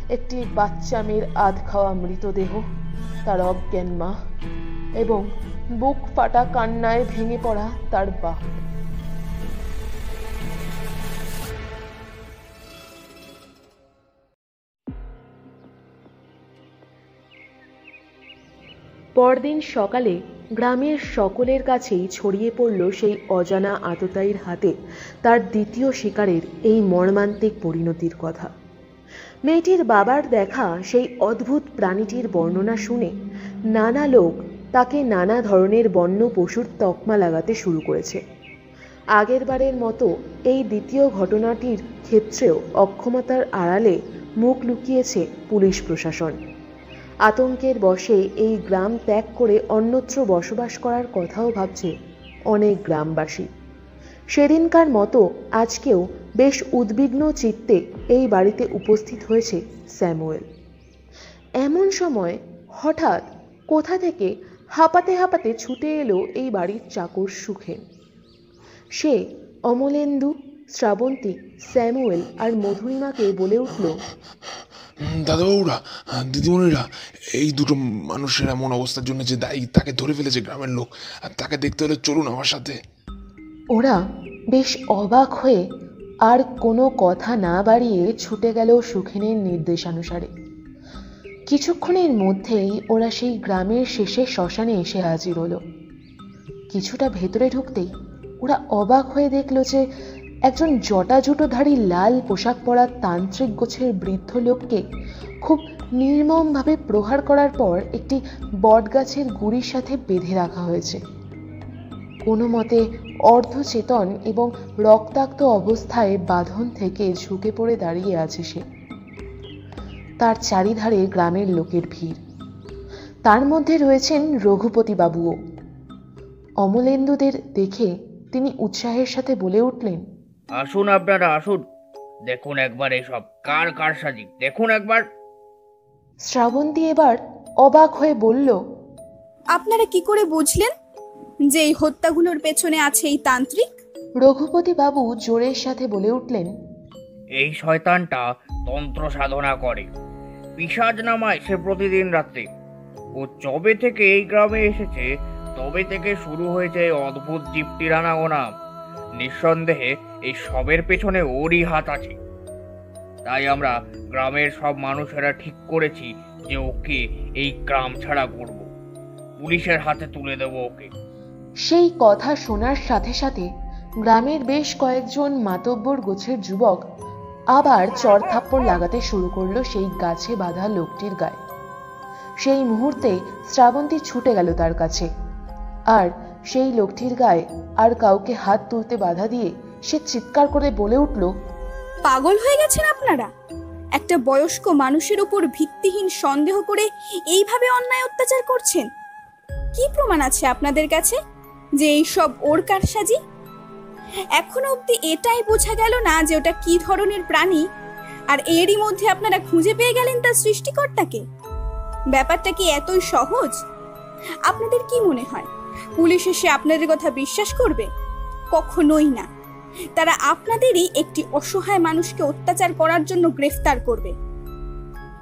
B: একটি বাচ্চা মেয়ের আধ খাওয়া মৃতদেহ, তার অজ্ঞান মা এবং বুক ফাটা কান্নায় ভেঙে পড়া তার বাপ। পরদিন সকালে গ্রামের সকলের কাছেই ছড়িয়ে পড়ল সেই অজানা আততায়ীর হাতে তার দ্বিতীয় শিকারের এই মর্মান্তিক পরিণতির কথা। মেয়েটির বাবার দেখা সেই অদ্ভুত প্রাণীটির বর্ণনা শুনে নানা লোক তাকে নানা ধরনের বন্য পশুর তকমা লাগাতে শুরু করেছে। আগেরবারের মতো এই দ্বিতীয় ঘটনাটির ক্ষেত্রেও অক্ষমতার আড়ালে মুখ লুকিয়েছে পুলিশ প্রশাসন। আতঙ্কের বশে এই গ্রাম ত্যাগ করে অন্যত্র বসবাস করার কথাও ভাবছে অনেক গ্রামবাসী। সেদিনকার মতো আজকেও বেশ উদ্বিগ্ন চিত্তে এই বাড়িতে উপস্থিত হয়েছে স্যামুয়েল। এমন সময় হঠাৎ কোথা থেকে হাঁপাতে হাঁপাতে ছুটে এলো এই বাড়ির চাকর সুখে। সে অমলেন্দু, শ্রাবন্তী, স্যামুয়েল আর মধুরিমাকে বলে উঠল
H: দাদাবাবুরা দিদিমণিরা, এই দুটো মানুষের এমন অবস্থার জন্য যে দায়ী, তাকে ধরে ফেলেছে গ্রামের লোক। আর তাকে দেখতে হলে চলুন আমার সাথে।
B: ওরা বেশ অবাক হয়ে আর কোনো কথা না বাড়িয়ে ছুটে গেল সুখেনের নির্দেশানুসারে। কিছুক্ষণের মধ্যেই ওরা সেই গ্রামের শেষে শ্মশানে এসে হাজির হলো। কিছুটা ভেতরে ঢুকতেই ওরা অবাক হয়ে দেখল যে একজন জটাজুটোধারী লাল পোশাক পরা তান্ত্রিক গোছের বৃদ্ধ লোককে খুব নির্মমভাবে প্রহার করার পর একটি বটগাছের গুড়ির সাথে বেঁধে রাখা হয়েছে। কোনো মতে অর্ধচেতন এবং রক্তাক্ত অবস্থায় বাঁধন থেকে ঝুঁকে পড়ে দাঁড়িয়ে আছে সে। তার চারিধারে গ্রামের লোকের ভিড়। তার মধ্যে রয়েছেন রঘুপতি বাবুও। অমলেন্দুদের দেখে তিনি উৎসাহের সাথে বলে উঠলেন
G: আসুন আপনারা আসুন। দেখুন একবার এসব কার কার সাজি দেখুন একবার।
B: শ্রাবন্তী এবার অবাক হয়ে বলল
D: আপনারা কি করে বুঝলেন যে এই হত্যাগুলোর পেছনে আছে এই তান্ত্রিক?
B: রঘুপতি বাবু জোরের সাথে বলে উঠলেন
G: এই শয়তানটা তন্ত্র সাধনা করে। পিসাজ নামায় সে প্রতিদিন রাত্রে। ও যবে থেকে এই গ্রামে এসেছে তবে থেকে শুরু হয়েছে এই অদ্ভুত জীবটির আনাগোনা। নিঃসন্দেহে এই সবের পেছনে ওরই হাত আছে। তাই আমরা গ্রামের সব মানুষেরা ঠিক করেছি যে ওকে এই গ্রাম ছাড়া করব। পুলিশের হাতে তুলে দেবো ওকে।
B: সেই কথা শোনার সাথে সাথে গ্রামের বেশ কয়েকজন মাতব্বর গোছের যুবক আবার চড়থাপ্পড় লাগাতে শুরু করল সেই গাছে বাঁধা লোকটির গায়ে। সেই মুহূর্তে শ্রাবন্তী ছুটে গেল তার কাছে। আর সেই লোকটির গায়ে আর কাউকে হাত তুলতে বাধা দিয়ে সে চিৎকার করে বলে উঠল,
D: পাগল হয়ে গেছেন আপনারা? একটা বয়স্ক মানুষের উপর ভিত্তিহীন সন্দেহ করে এইভাবে অন্যায় অত্যাচার করছেন? কি প্রমাণ আছে আপনাদের কাছে যে এই সব ওর কারসাজি? এখনও অবধি এটাই বোঝা গেল না যে ওটা কি ধরনের প্রাণী, আর এরই মধ্যে আপনারা খুঁজে পেয়ে গেলেন তার সৃষ্টিকর্তাকে? ব্যাপারটা কি এতই সহজ? আপনাদের কি মনে হয়? পুলিশ এসে আপনাদের কথা বিশ্বাস করবে? কখনোই না। তারা আপনাদেরই একটি অসহায় মানুষকে অত্যাচার করার জন্য গ্রেফতার করবে।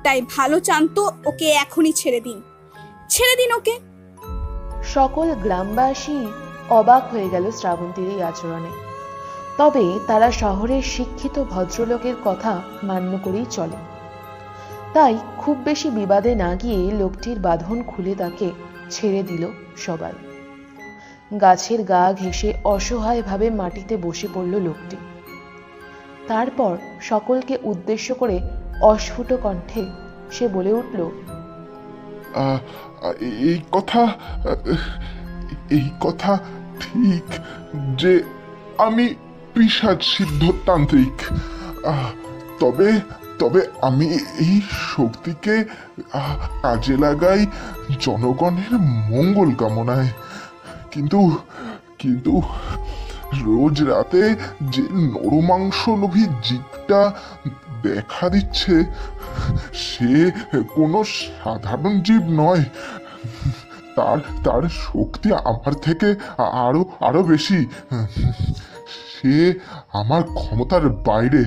D: তাই ভালো চান তো ওকে এখনই ছেড়ে দিন। ছেড়ে দিন ওকে।
B: সকল গ্রামবাসী অবাক হয়ে গেল শ্রাবন্তীর এই আচরণে। তবে তারা শহরের শিক্ষিত ভদ্রলোকের কথা মান্য করেই চলে। তাই খুব বেশি বিবাদে না গিয়ে লোকটির বাঁধন খুলে তাকে ছেড়ে দিল সবাই। গাছের গা ঘেঁষে অসহায়ভাবে মাটিতে বসে পড়ল লোকটি। তারপর সকলকে উদ্দেশ্য করে অস্ফুট কণ্ঠে সে বলে উঠল
F: এই কথা এই কথা ঠিক যে আমি পিসাজ সিদ্ধতান্ত্রিক তবে তবে আমি এই শক্তিকে কাজে লাগাই জনগণের মঙ্গল কামনায়। কিন্তু কিন্তু রোজ রাতে যে নরমাংস লোভী জীবটা দেখা দিচ্ছে, সে কোনো সাধারণ জীব নয়। তার তার শক্তি আমার থেকে আরও আরও বেশি। সে আমার ক্ষমতার বাইরে।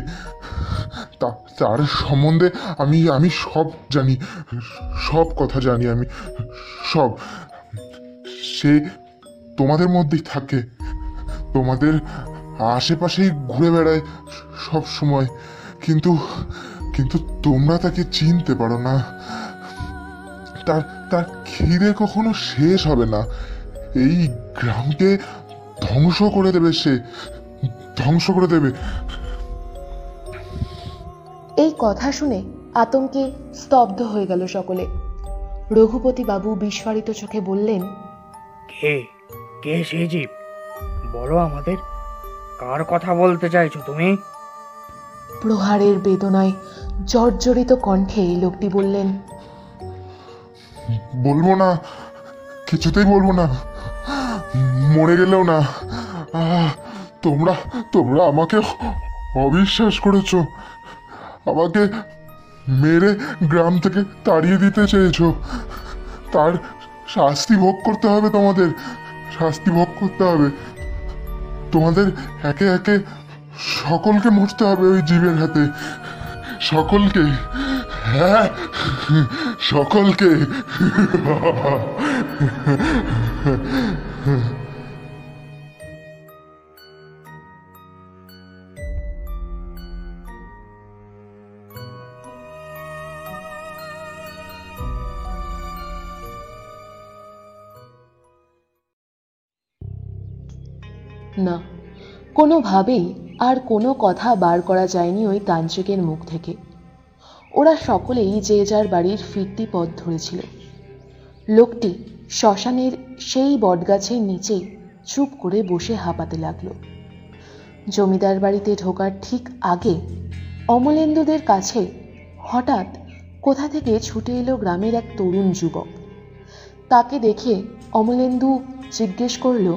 F: তার সম্বন্ধে আমি আমি সব জানি, সব কথা জানি আমি, সব। সে তোমাদের মধ্যেই থাকে। তোমাদের আশেপাশেই ঘুরে বেড়ায় সব সময়। কিন্তু কিন্তু তোমরা তাকে চিনতে পারো না। তার তার খিদে কখনো শেষ হবে না। এই গ্রামকে ধ্বংস করে দেবে সে। ধ্বংস করে দেবে।
B: এই কথা শুনে আতঙ্কে স্তব্ধ হয়ে গেল সকলে। রঘুপতি বাবু বিস্ফারিত চোখে বললেন
G: কে? কে সেই জীব? বলো আমাদের কার কথা বলতে চাইছো তুমি?
B: প্রহারের বেদনায় জর্জরিত কণ্ঠে লোকটি বললেন
F: বলব না কিছুতেই বলব না মরে গেলেও না। তোমরা তোমরা আমাকে অবিশ্বাস করেছ আমাকে মেরে গ্রাম থেকে তাড়িয়ে দিতে চেয়েছো। তার শাস্তি ভোগ করতে হবে তোমাদের। শাস্তি ভোগ করতে হবে। তোমাদের একে একে সকলকে মরতে হবে ওই জীবের হাতে। সকলকে হ্যাঁ সকলকে।
B: না। কোনোভাবেই আর কোনো কথা বার করা যায়নি ওই তান্ত্রিকের মুখ থেকে। ওরা সকলেই যে যার বাড়ির ফিরতি পথ ধরেছিল। লোকটি শ্মশানের সেই বটগাছের নিচে চুপ করে বসে হাঁপাতে লাগল। জমিদার বাড়িতে ঢোকার ঠিক আগে অমলেন্দুদের কাছে হঠাৎ কোথা থেকে ছুটে এলো গ্রামের এক তরুণ যুবক। তাকে দেখে অমলেন্দু জিজ্ঞেস করল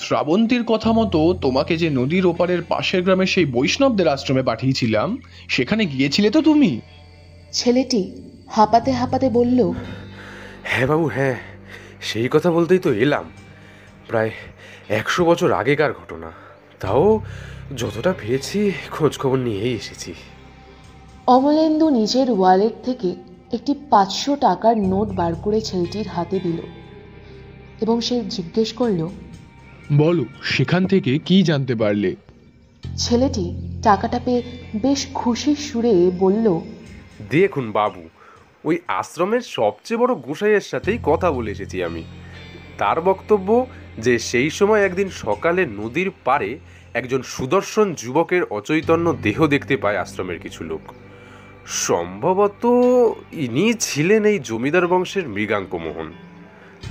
C: শ্রাবন্তীর কথা মতো তোমাকে যে নদীর ওপারের পাশের গ্রামের সেই বৈষ্ণবদের আশ্রমে পাঠিয়েছিলাম সেখানে গিয়েছিলে তো তুমি?
B: ছেলেটি হাঁপাতে হাঁপাতে বলল
I: হ্যাঁ বাবু হ্যাঁ সেই কথা বলতেই তো এলাম। প্রায় একশো বছর আগেকার ঘটনা। তাও যতটা পেয়েছি খোঁজ খবর নিয়েই এসেছি।
B: অমলেন্দু নিজের ওয়ালেট থেকে একটি পাঁচশো টাকার নোট বার করে ছেলেটির হাতে দিল এবং সে জিজ্ঞেস করল
C: বলো সেখান থেকে কি জানতে পারলে?
B: ছেলেটি টাকাটা পেয়ে বেশ খুশি সুরে বলল
I: দেখুন বাবু ওই আশ্রমের সবচেয়ে বড় গোসাইয়ের সাথেই কথা বলে এসেছি আমি। তার বক্তব্য যে সেই সময় একদিন সকালে নদীর পাড়ে একজন সুদর্শন যুবকের অচৈতন্য দেহ দেখতে পায় আশ্রমের কিছু লোক। সম্ভবত ইনি ছিলেন এই জমিদার বংশের মৃগাঙ্ক মোহন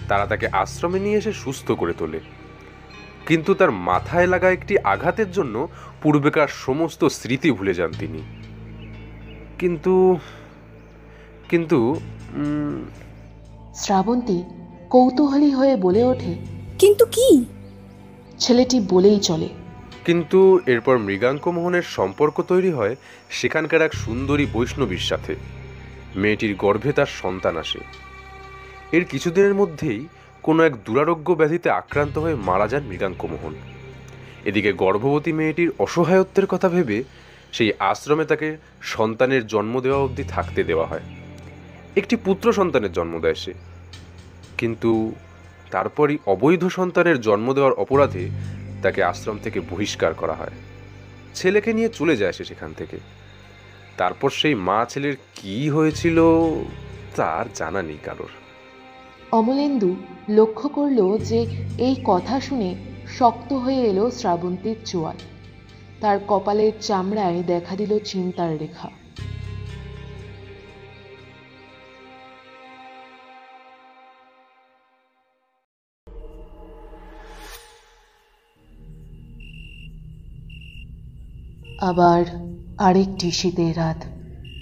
I: তারা তাকে আশ্রমে নিয়ে এসে সুস্থ করে তোলে। কিন্তু তার মাথায় লাগা একটি আঘাতের জন্য পূর্বেকার সমস্ত স্মৃতি ভুলে যান তিনি। কিন্তু কিন্তু
B: শ্রাবন্তী কৌতূহলী হয়ে বলে ওঠে
D: কিন্তু কি?
B: ছেলেটি বলেই চলে।
I: কিন্তু এরপর মৃগাঙ্ক মোহনের সম্পর্ক তৈরি হয় সেখানকার এক সুন্দরী বৈষ্ণবীর সাথে। মেয়েটির গর্ভে তার সন্তান আসে। এর কিছুদিনের মধ্যেই কোনো এক দুরারোগ্য ব্যাধিতে আক্রান্ত হয়ে মারা যান মৃগাঙ্ক মোহন। এদিকে গর্ভবতী মেয়েটির অসহায়ত্বের কথা ভেবে সেই আশ্রমে তাকে সন্তানের জন্ম দেওয়া অবধি থাকতে দেওয়া হয়। একটি পুত্র সন্তানের জন্ম দেয় সে। কিন্তু তারপরই অবৈধ সন্তানের জন্ম দেওয়ার অপরাধে তাকে আশ্রম থেকে বহিষ্কার করা হয়। ছেলেকে নিয়ে চলে যায় সে সেখান থেকে। তারপর সেই মা ছেলের কি হয়েছিল, তার জানা নেই কারোর।
B: অমলেন্দু লক্ষ্য করল যে এই কথা শুনে শক্ত হয়ে এলো শ্রাবন্তীর চোয়াল। তার কপালের চামড়ায় দেখা দিল চিন্তার রেখা। আবার আরেকটি শীতের রাত।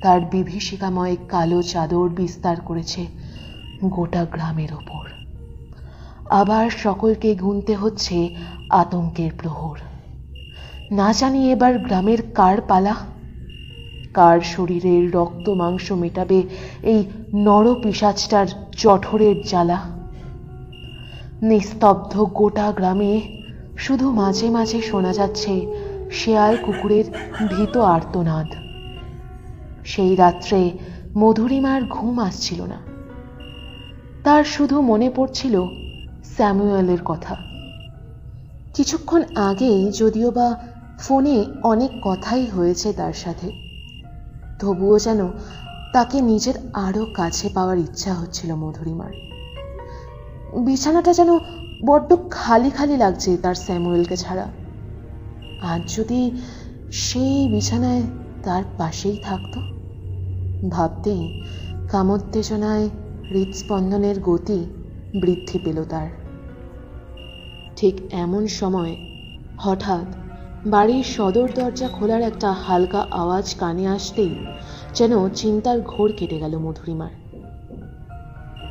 B: তার বিভীষিকাময় কালো চাদর বিস্তার করেছে। গোটা গ্রামের ওপর। আবার সকলকে গুনতে হচ্ছে আতঙ্কের প্রহর। না জানি এবার গ্রামের কার পালা? কার শরীরের রক্ত মাংস মেটাবে এই নর পিসাচটার জঠরের জ্বালা? নিস্তব্ধ গোটা গ্রামে শুধু মাঝে মাঝে শোনা যাচ্ছে শেয়াল কুকুরের ভীত আর্তনাদ। সেই রাত্রে মধুরিমার ঘুম আসছিল না। তার শুধু মনে পড়ছিল স্যামুয়েলের কথা। কিছুক্ষণ আগেই যদিও বা ফোনে অনেক কথাই হয়েছে তার সাথে, তবুও যেন তাকে নিজের আরও কাছে পাওয়ার ইচ্ছা হচ্ছিল মধুরিমার। বিছানাটা যেন বড্ড খালি খালি লাগছে তার স্যামুয়েলকে ছাড়া। আজ যদি সেই বিছানায় তার পাশেই থাকতো, ভাবতেই কামোত্তেজনায় হৃদস্পন্দনের গতি বৃদ্ধি পেল তার। ঠিক এমন সময় হঠাৎ বাড়ির সদর দরজা খোলার একটা হালকা আওয়াজ কানে আসতেই যেন চিন্তার ঘোর কেটে গেল মধুরিমার।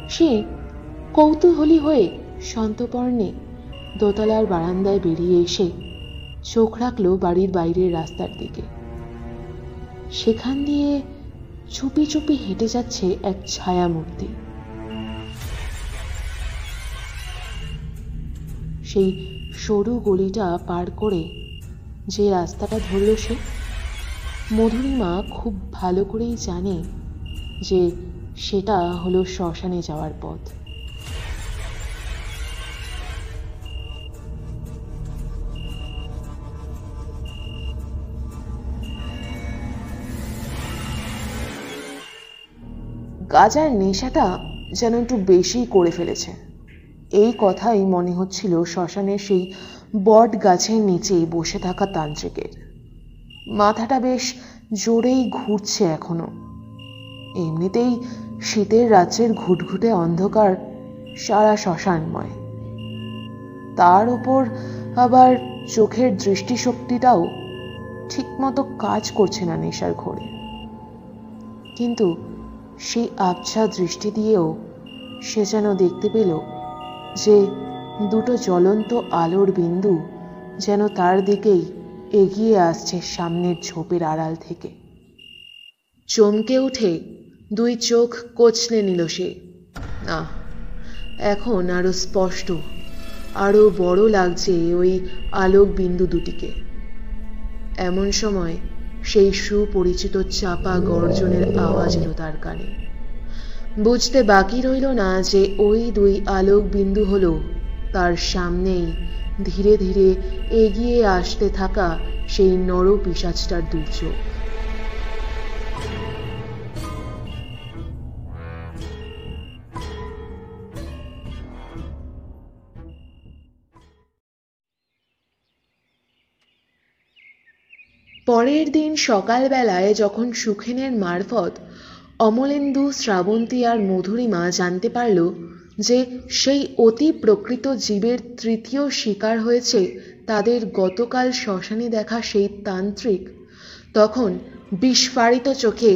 B: সে কৌতূহলী হয়ে সন্তপর্ণে দোতলার বারান্দায় বেরিয়ে এসে চোখ রাখল বাড়ির বাইরের রাস্তার দিকে। সেখান দিয়ে চুপি চুপি হেঁটে যাচ্ছে এক ছায়া সেই সরু গলিটা পার করে যে রাস্তাটা ধরল সে মধুরিমা খুব ভালো করেই জানে যে সেটা হলো শ্মশানে যাওয়ার পথ। গাজার নেশাটা যেন একটু বেশি করে ফেলেছে। এই কথাই মনে হচ্ছিল শ্মশানের সেই বট গাছের নিচে বসে থাকা তান্ত্রিকের। মাথাটা বেশ জোরেই ঘুরছে এখনও। এমনিতেই শীতের রাত্রের ঘুটঘুটে অন্ধকার সারা শ্মশানময়। তার উপর আবার চোখের দৃষ্টিশক্তিটাও ঠিকমতো কাজ করছে না নেশার ঘোরে। কিন্তু সেই আবছা দৃষ্টি দিয়েও সে যেন দেখতে পেল যে দুটো জ্বলন্ত আলোর বিন্দু যেন তার দিকেই এগিয়ে আসছে সামনের ঝোপের আড়াল থেকে। চমকে উঠে দুই চোখ কচলে নিল সে। না এখন আরও স্পষ্ট, আরও বড় লাগছে ওই আলোক বিন্দু দুটিকে। এমন সময় সেই সুপরিচিত চাপা গর্জনের আওয়াজ এলো তার কানে। বুঝতে বাকি রইল না যে ওই দুই আলোক বিন্দু হলো তার সামনেই ধীরে ধীরে এগিয়ে আসতে থাকা সেই নর পিসাচটার দুর্যোগ। পরের দিন সকালবেলায় যখন সুখেনের মারফত অমলেন্দু, শ্রাবন্তী আর মধুরিমা জানতে পারল যে সেই অতি প্রকৃত জীবের তৃতীয় শিকার হয়েছে তাদের গতকাল শ্মশানে দেখা সেই তান্ত্রিক। তখন বিস্ফারিত চোখে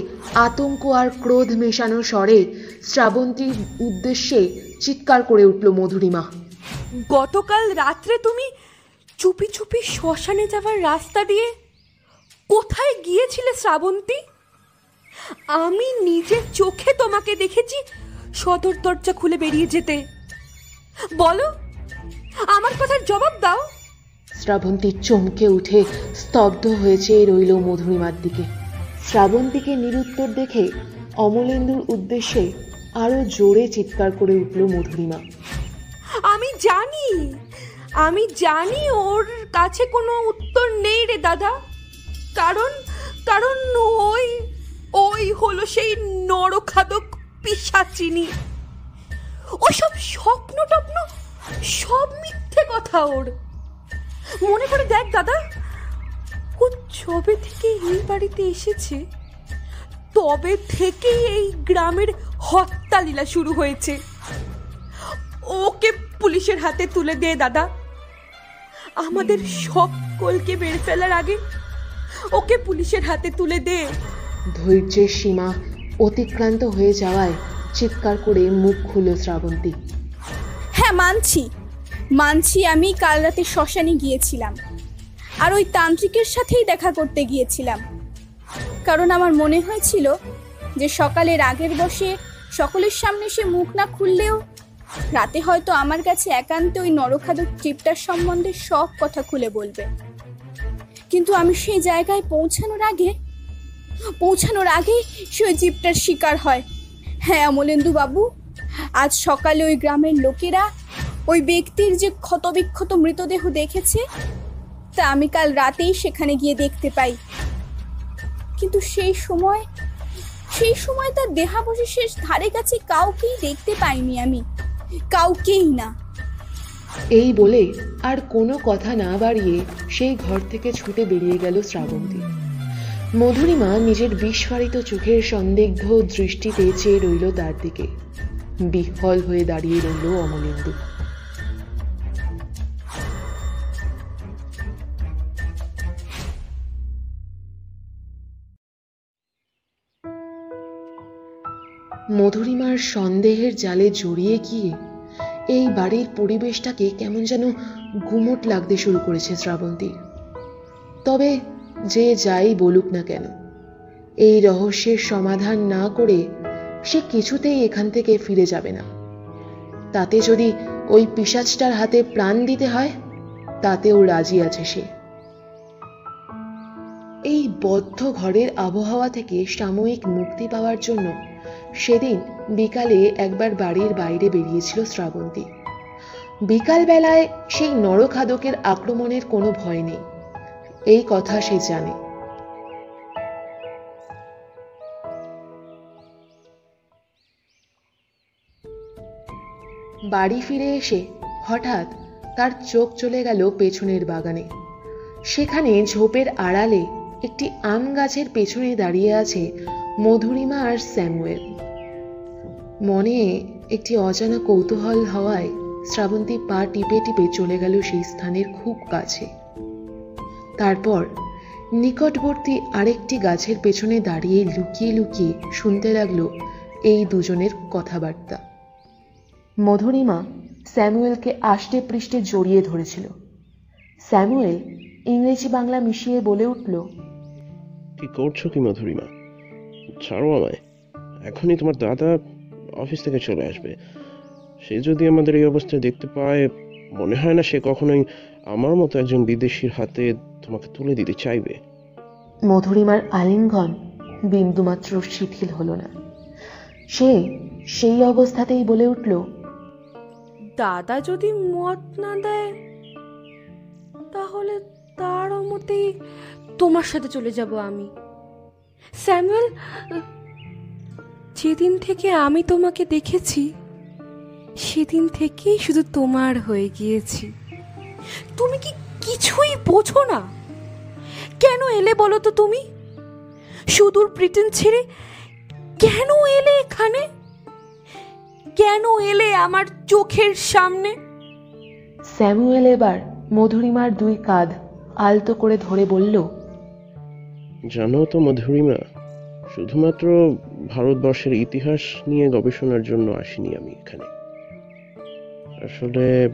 B: আতঙ্ক আর ক্রোধ মেশানো স্বরে শ্রাবন্তীর উদ্দেশ্যে চিৎকার করে উঠল মধুরিমা।
E: গতকাল রাত্রে তুমি চুপি চুপি শ্মশানে যাওয়ার রাস্তা দিয়ে কোথায় গিয়েছিলে শ্রাবন্তী? আমি নিজের চোখে তোমাকে দেখেছি সদর দরজা খুলে বেরিয়ে যেতে। বলো আমার কথার জবাব দাও।
B: শ্রাবন্তী চমকে উঠে স্তব্ধ হয়েছে রইল মধুরিমার দিকে। শ্রাবন্তীকে নিরুত্তর দেখে অমলেন্দুর উদ্দেশ্যে আরও জোরে চিৎকার করে উঠল মধুরিমা
E: আমি জানি আমি জানি ওর কাছে কোনো উত্তর নেই রে দাদা। কারণ কারণ ওই ওই হলো সেই নরখাদক পিসাচিনি। ওসব স্বপ্ন টপ্ন সব মিথ্যে কথা ওর। মনে করে দেখ দাদা, ও সবে থেকে এই বাড়িতে এসেছে। তবে থেকেই এই গ্রামের হত্যালীলা শুরু হয়েছে। ওকে পুলিশের হাতে তুলে দে দাদা। আমাদের সকলকে মেরে ফেলার আগে ওকে পুলিশের হাতে তুলে দে।
B: ধৈর্যের সীমা অতিক্রান্ত হয়ে যাওয়ায় চিৎকার করে মুখ খুলল শ্রাবন্তী।
D: হ্যাঁ মানছি। মানছি আমি কাল রাতে শ্মশানে গিয়েছিলাম। আর ওই তান্ত্রিকের সাথেই দেখা করতে গিয়েছিলাম। কারণ আমার মনে হয়েছিল যে সকালের আগের বসে সকলের সামনে সে মুখ না খুললেও রাতে হয়তো আমার কাছে একান্ত ওই নরখাদক ট্রিপটার সম্বন্ধে সব কথা খুলে বলবে। কিন্তু আমি সেই জায়গায় পৌঁছানোর আগে পৌঁছানোর আগে সে ওই জীবটার শিকার হয়। হ্যাঁ বাবু আজ সকালে ওই গ্রামের লোকেরা ওই ব্যক্তির যে ক্ষতবিক্ষত মৃতদেহ দেখেছে, তা আমি কাল রাতেই সেখানে গিয়ে দেখতে পাই। কিন্তু সেই সময় সেই সময় তার দেহাবশেষের ধারে কাছে কাউকেই দেখতে পাইনি আমি। কাউকেই না।
B: এই বলে আর কোনো কথা না বাড়িয়ে সেই ঘর থেকে ছুটে বেরিয়ে গেল শ্রাবন্তী। মধুরিমা নিজের বিস্ফারিত চোখের সন্দিগ্ধ দৃষ্টিতে চেয়ে রইল তার দিকে। বিহ্বল হয়ে দাঁড়িয়ে রইল অমলেন্দু। মধুরিমার সন্দেহের জালে জড়িয়ে গিয়ে এই বাড়ির পরিবেশটাকে কেমন যেন গুমট লাগতে শুরু করেছে শ্রাবন্তী। তবে যে যাই বলুক না কেন, এই রহস্যের সমাধান না করে সে কিছুতেই এখান থেকে ফিরে যাবে না। তাতে যদি ওই পিসাজটার হাতে প্রাণ দিতে হয়, তাতেও রাজি আছে সে। এই বদ্ধ ঘরের আবহাওয়া থেকে সাময়িক মুক্তি পাওয়ার জন্য সেদিন বিকালে একবার বাড়ির বাইরে বেরিয়েছিল শ্রাবন্তী। বিকালবেলায় সেই নরখাদকের আক্রমণের কোনো ভয় নেই। এই কথা সে জানে। বাড়ি ফিরে এসে হঠাৎ তার চোখ চলে গেল পেছনের বাগানে। সেখানে ঝোপের আড়ালে একটি আম গাছের পেছনে দাঁড়িয়ে আছে মধুরিমা আর স্যামুয়েল। মনে একটি অজানা কৌতূহল হওয়ায় শ্রাবন্তী পা টিপে টিপে চলে গেল সেই স্থানের খুব কাছে। তারপর নিকটবর্তী আরেকটি গাছের পেছনে দাঁড়িয়ে লুকিয়ে লুকিয়ে শুনতে লাগল এই দুজনের কথাবার্তা। মধুরিমা স্যামুয়েলকে আষ্টে পৃষ্ঠে জড়িয়ে ধরেছিল। স্যামুয়েল ইংরেজি বাংলা মিশিয়ে বলে উঠল,
J: কি করছ কি মধুরিমা? ছাড়ো আমায়। এখনই তোমার দাদা অফিস থেকে চলে আসবে। সে যদি আমাদের এই অবস্থায় দেখতে পায়, মনে হয় না সে কখনোই আমার মতো একজন বিদেশির হাতে তোমাকে তুলে দিতে চাইবে।
B: মধুরিমার আলিঙ্গন বিন্দুমাত্র শিথিল হলো না। সে সেই অবস্থাতেই বলে উঠল
E: দাদা যদি মত না দেয় তাহলে তার মতেই তোমার সাথে চলে যাব আমি। স্যামুয়েল যেদিন থেকে আমি তোমাকে দেখেছি সেদিন থেকেই শুধু তোমার হয়ে গিয়েছি। তুমি কি কিছুই বোঝো না। কেন এলে বলো তো তুমি? সুদূর ব্রিটেন ছেড়ে কেন এলে এখানে? কেন এলে আমার চোখের সামনে?
B: স্যামুয়েল এবার মধুরিমার দুই কাঁধ আলতো করে ধরে বলল
J: জানো তো মধুরিমা শুধুমাত্র ভারতবর্ষের ইতিহাস নিয়ে গবেষণার জন্য আসিনি আমি এখানে। আসলে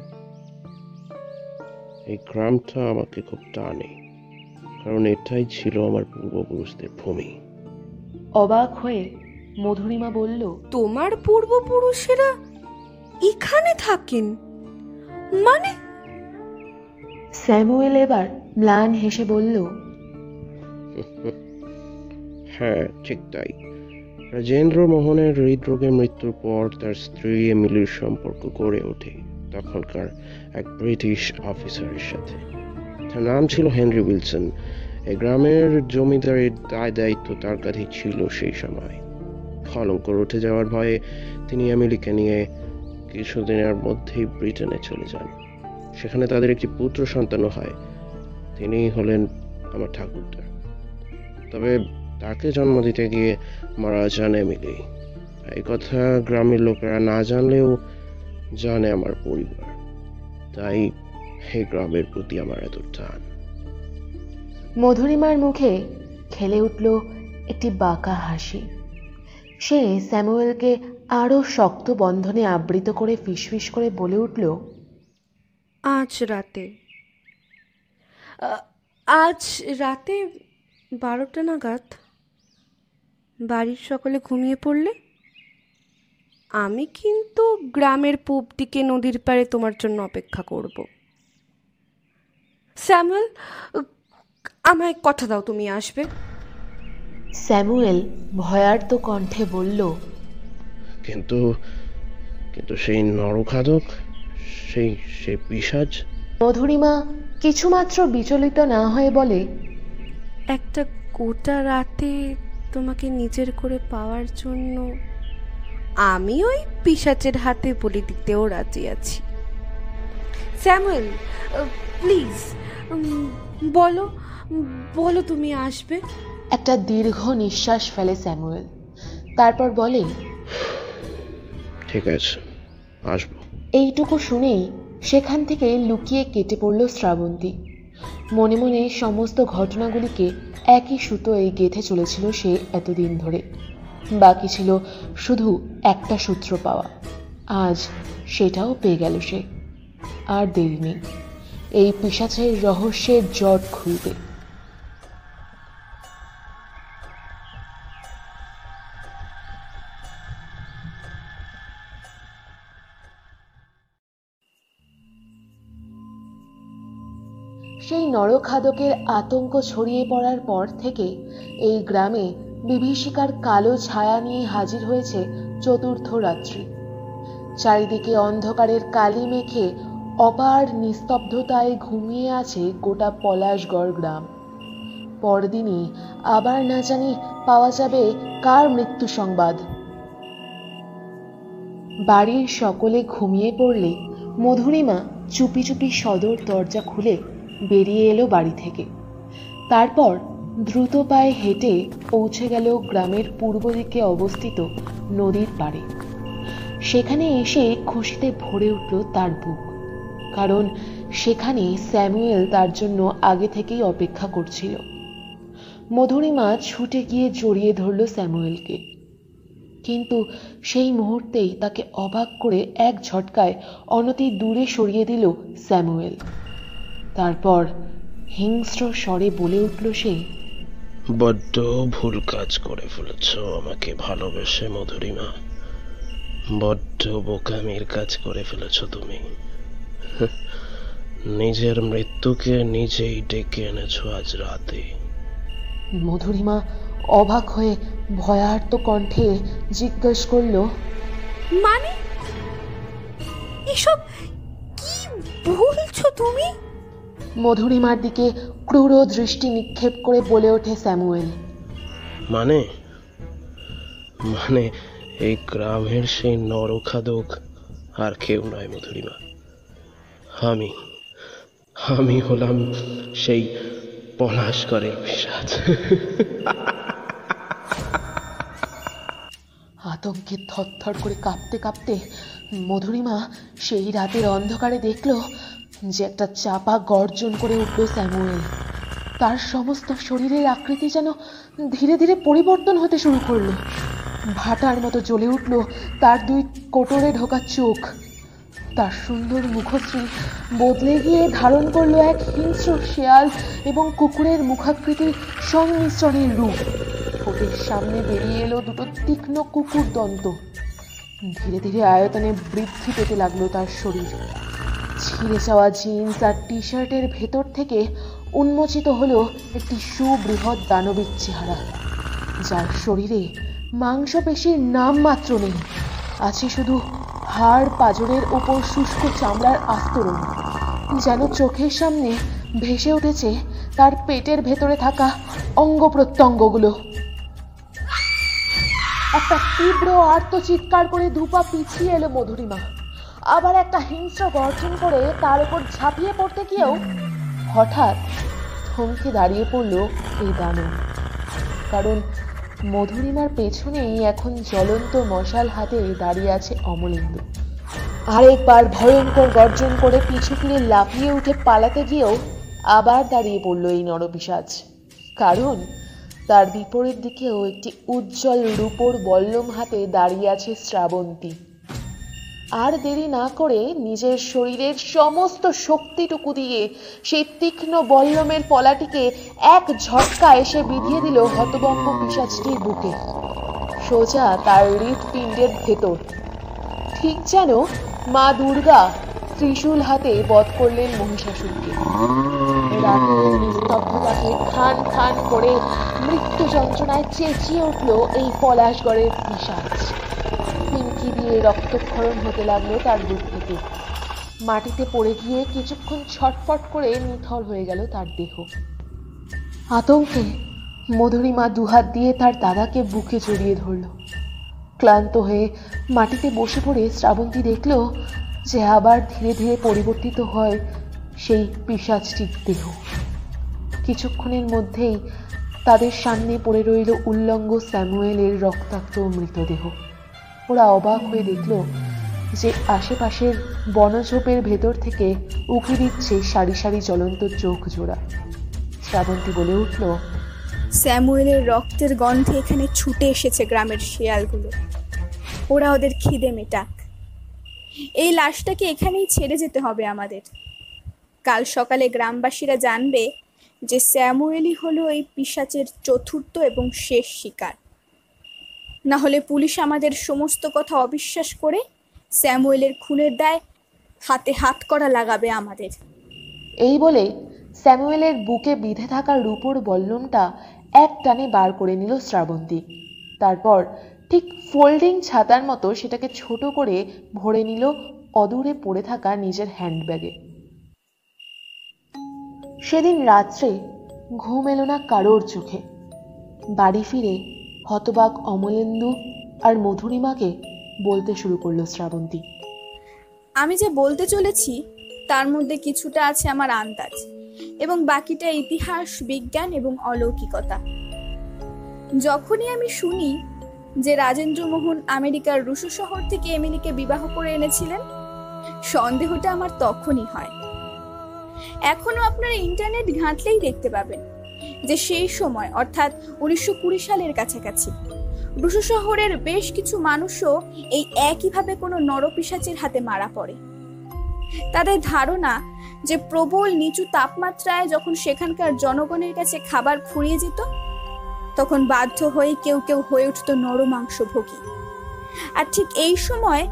J: এই গ্রামটা আমাকে খুব টানে কারণ এটাই ছিল আমার পূর্বপুরুষদের ভূমি।
B: অবাক হয়ে মধুরিমা বলল
E: তোমার পূর্বপুরুষেরা এখানে থাকেন? মানে?
B: স্যামুয়েল এবার ম্লান হেসে বলল
J: হ্যাঁ ঠিক তাই। রাজেন্দ্র মোহনের হৃদরোগে মৃত্যুর পর তার স্ত্রী এমিলির সম্পর্ক গড়ে ওঠে। তখনকার এক ব্রিটিশ অফিসারের সাথে। তার নাম ছিল হেনরি উইলসন। এই গ্রামের জমিদারের দায় দায়িত্ব তার কাছেই ছিল সেই সময়। কলঙ্কর উঠে যাওয়ার ভয়ে তিনি এমিলিকে নিয়ে কিছুদিনের মধ্যেই ব্রিটেনে চলে যান। সেখানে তাদের একটি পুত্র সন্তানও হয়। তিনি হলেন আমার ঠাকুরদা।
A: তবে তাকে জন্ম দিতে গিয়ে মারা যান এমিলি। এই কথা গ্রামের লোকেরা না জানলেও জানে আমার পরিবার। তাই এই গ্রামের প্রতি আমার এত টান।
B: মধুরিমার মুখে খেলে উঠল একটি বাঁকা হাসি। সে স্যামুয়েলকে আরও শক্ত বন্ধনে আবৃত করে ফিসফিস করে বলে উঠল
E: আজ রাতে। আজ রাতে বারোটা নাগাদ বাড়ির সকলে ঘুমিয়ে পড়লে? আমি কিন্তু গ্রামের পূব দিকে নদীর পাড়ে তোমার জন্য অপেক্ষা করব। স্যামুয়েল আমায় কথা দাও তুমি আসবে।
B: স্যামুয়েল ভয়ার্ত কণ্ঠে বলল
A: কিন্তু কিন্তু সেই নরখাদক সেই সে পিসাজ?
B: মধুরিমা কিছুমাত্র বিচলিত না হয়ে বলে
E: একটা গোটা রাতে তোমাকে নিজের করে পাওয়ার জন্য আমি ওই পিসাচের হাতে বলি দিতেও রাজি আছি। স্যামুয়েল প্লিজ বলো বলো তুমি আসবে।
B: একটা দীর্ঘ নিঃশ্বাস ফেলে স্যামুয়েল। তারপর বলে
A: ঠিক আছে আসব।
B: এইটুকু শুনেই সেখান থেকে লুকিয়ে কেটে পড়ল শ্রাবন্তী। মনে মনে সমস্ত ঘটনাগুলিকে একই সুতোয় গেঁথে চলেছিল সে এতদিন ধরে। বাকি ছিল শুধু একটা সূত্র পাওয়া। আজ সেটাও পেয়ে গেল সে। আর দেরি নেই। এই পিসাচের রহস্যের জট খুলবে সেই নরখাদকের আতঙ্ক ছড়িয়ে পড়ার পর থেকে এই গ্রামে বিভীষিকার কালো ছায়া নিয়ে হাজির হয়েছে চতুর্থ রাত্রি। চারিদিকে অন্ধকারের কালি মেখে অপার নিস্তব্ধতায় ঘুমিয়ে আছে গোটা পলাশগড় গ্রাম। পরদিনই আবার না জানি পাওয়া যাবে কার মৃত্যু সংবাদ। বাড়ির সকলে ঘুমিয়ে পড়লে মধুরিমা চুপি চুপি সদর দরজা খুলে বেরিয়ে এলো বাড়ি থেকে। তারপর দ্রুত পায়ে হেঁটে পৌঁছে গেল গ্রামের পূর্ব দিকে অবস্থিত নদীর পাড়ে। সেখানে এসে খুশিতে ভরে উঠল তার বুক। কারণ সেখানে স্যামুয়েল তার জন্য আগে থেকেই অপেক্ষা করছিল। মধুরিমা ছুটে গিয়ে জড়িয়ে ধরল স্যামুয়েলকে। কিন্তু সেই মুহূর্তেই তাকে অবাক করে এক ঝটকায় অনতি দূরে সরিয়ে দিল স্যামুয়েল। তারপর হিংস্র স্বরে বলে উঠল সে
A: বড্ড ভুল কাজ করে ফেলেছ আমাকে ভালোবেসে মধুরিমা। বড্ড বোকামির কাজ করে ফেলেছ তুমি। নিজের মৃত্যুকে নিজেই ডেকে এনেছো আজ রাতে।
B: মধুরিমা অবাক হয়ে ভয়ার্ত কণ্ঠে জিজ্ঞেস করল
E: মানে? এসব কি বলছো তুমি?
B: মধুরিমার দিকে ক্রূর দৃষ্টি নিক্ষেপ করে বলে ওঠে স্যামুয়েল।
A: মানে? মানে এই গ্রামের সেই নরখাদক আর কেউ নয় মধুরিমা। আমি আমি হলাম সেই পলাশকরের পিসাজ
B: আতঙ্কে থরথর করে কাঁপতে কাঁপতে মধুরিমা সেই রাতের অন্ধকারে দেখল যে একটা চাপা গর্জন করে উঠল স্যামুয়েল। তার সমস্ত শরীরের আকৃতি যেন ধীরে ধীরে পরিবর্তন হতে শুরু করল। ভাটার মতো জ্বলে উঠল তার দুই কোটরে ঢোকা চোখ। তার সুন্দর মুখশ্রী বদলে গিয়ে ধারণ করল এক হিংস্র শেয়াল এবং কুকুরের মুখাকৃতির সংমিশ্রণের রূপ। ঠোঁটের সামনে বেরিয়ে এলো দুটো তীক্ষ্ণ কুকুর দন্ত ধীরে ধীরে আয়তনে বৃদ্ধি পেতে লাগল তার শরীর। ছিঁড়ে যাওয়া জিন্স আর টি শার্টের ভেতর থেকে উন্মোচিত হলো একটি সুবৃহৎ দানবিক চেহারা, যার শরীরে মাংসপেশির নাম মাত্র নেই। আছে শুধু হাড় পাজরের ওপর শুষ্ক চামড়ার আস্তরণ, যেন চোখের সামনে ভেসে উঠেছে তার পেটের ভেতরে থাকা অঙ্গ প্রত্যঙ্গগুলো। একটা তীব্র আর্ত চিৎকার করে দুপা পিছিয়ে এলো মধুরিমা। আবার একটা হিংস্র গর্জন করে তার উপর ঝাঁপিয়ে পড়তে গিয়েও হঠাৎ থমকে দাঁড়িয়ে পড়ল এই দানব। কারণ মধুরিমার পেছনেই এখন জ্বলন্ত মশাল হাতে দাঁড়িয়ে আছে অমলেন্দু। আরেকবার ভয়ঙ্কর গর্জন করে পিছু ফিরে লাফিয়ে উঠে পালাতে গিয়েও আবার দাঁড়িয়ে পড়ল এই নরপিসাজ কারণ তার বিপরীত দিকেও একটি উজ্জ্বল রূপোর বল্লম হাতে দাঁড়িয়ে আছে শ্রাবন্তী। আর দেরি না করে নিজের শরীরের সমস্ত শক্তিটুকু দিয়ে সেই তীক্ষ্ণ বল্লমের পলাটিকে এক ঝটকা এসে বিধিয়ে দিল হতবম্ব পিসাজটির বুকে। সোজা তার হৃৎপিণ্ডের ভেতর। ঠিক যেন মা দুর্গা ত্রিশূল হাতে বধ করলেন মহিষাসুরকে। খান খান করে মৃত্যু যন্ত্রণায় চেঁচিয়ে উঠল এই পলাশগড়ের পিসাজ পিঙ্কি দিয়ে রক্তক্ষরণ হতে লাগল তার বুক থেকে। মাটিতে পড়ে গিয়ে কিছুক্ষণ ছটফট করে নিথর হয়ে গেল তার দেহ। আতঙ্কে মধুরিমা দুহাত দিয়ে তার দাদাকে বুকে জড়িয়ে ধরল। ক্লান্ত হয়ে মাটিতে বসে পড়ে শ্রাবন্তী দেখল যে আবার ধীরে ধীরে পরিবর্তিত হয় সেই পিসাজটির দেহ। কিছুক্ষণের মধ্যেই তাদের সামনে পড়ে রইল উল্লঙ্গ স্যামুয়েলের রক্তাক্ত মৃতদেহ। ওরা অবাক হয়ে দেখল যে আশেপাশের বনঝোপের ভেতর থেকে উঁকি দিচ্ছে সারি সারি জ্বলন্ত চোখ জোড়া। শ্রাবন্তী বলে উঠল,
D: স্যামুয়েলের রক্তের গন্ধে এখানে ছুটে এসেছে গ্রামের শিয়ালগুলো। ওরা ওদের খিদে মেটাক এই লাশটাকে এখানেই ছেড়ে যেতে হবে আমাদের। কাল সকালে গ্রামবাসীরা জানবে যে স্যামুয়েলই হলো এই পিশাচের চতুর্থ এবং শেষ শিকার। না হলে পুলিশ আমাদের সমস্ত কথা অবিশ্বাস করে স্যামুয়েলের খুনের দায় হাতে হাত করা লাগাবে আমাদের।
B: এই বলে স্যামুয়েলের বুকে বিঁধে থাকা রূপোর বল্লমটা এক টানে বার করে নিল শ্রাবন্তী। তারপর ঠিক ফোল্ডিং ছাতার মতো সেটাকে ছোট করে ভরে নিল অদূরে পড়ে থাকা নিজের হ্যান্ডব্যাগে সেদিন রাত্রে ঘুম এলো না কারোর চোখে। বাড়ি ফিরে হতবাক অমলেন্দু আর মধুরিমাকে বলতে শুরু করল শ্রাবন্তী।
D: আমি যে বলতে চলেছি, তার মধ্যে কিছুটা আছে আমার আন্দাজ এবং বাকিটা ইতিহাস, বিজ্ঞান এবং অলৌকিকতা। যখনই আমি শুনি যে রাজেন্দ্র মোহন আমেরিকার রুশো শহর থেকে এমিলিকে বিবাহ করে এনেছিলেন, সন্দেহটা আমার তখনই হয়। এখনও আপনারা ইন্টারনেট ঘাঁটলেই দেখতে পাবেন যে সেই সময়, অর্থাৎ উনিশশো কুড়ি সালের কাছাকাছি, রুশো শহরের বেশ কিছু মানুষও এই একইভাবে কোনো নরপিসাচের হাতে মারা পড়ে। তাদের ধারণা যে প্রবল নিচু তাপমাত্রায় যখন সেখানকার জনগণের কাছে খাবার ফুরিয়ে যেত তখন বাধ্য হয়ে কেউ কেউ হয়ে উঠত নরমাংস ভোগী আর ঠিক এই সময়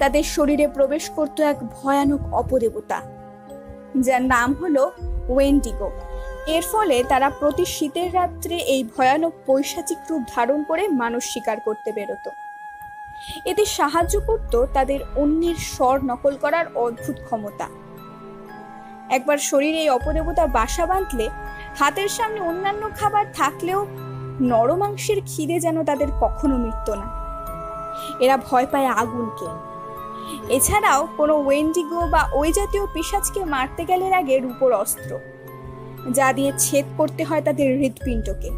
D: তাদের শরীরে প্রবেশ করত এক ভয়ানক অপদেবতা, যার নাম হলো ওয়েন্ডিগো। এর ফলে তারা প্রতি শীতের রাত্রে এই ভয়ানক পৈশাচিক রূপ ধারণ করে মানুষ শিকার করতে বেরোতো। এতে সাহায্য করত তাদের অন্যের স্বর নকল করার অদ্ভুত ক্ষমতা। একবার শরীরে এই অপদেবতা বাসা বাঁধলে হাতের সামনে অন্যান্য খাবার থাকলেও নরমাংসের খিদে যেন তাদের কখনো মিটত না। এরা ভয় পায় আগুনকে। এছাড়াও কোনো ওয়েন্ডিগো বা ওই জাতীয় পিসাজকে মারতে গেলে আগে রূপোর অস্ত্র, যা দিয়ে ছেদ করতে হয় তাদের হৃৎপিণ্ডকে।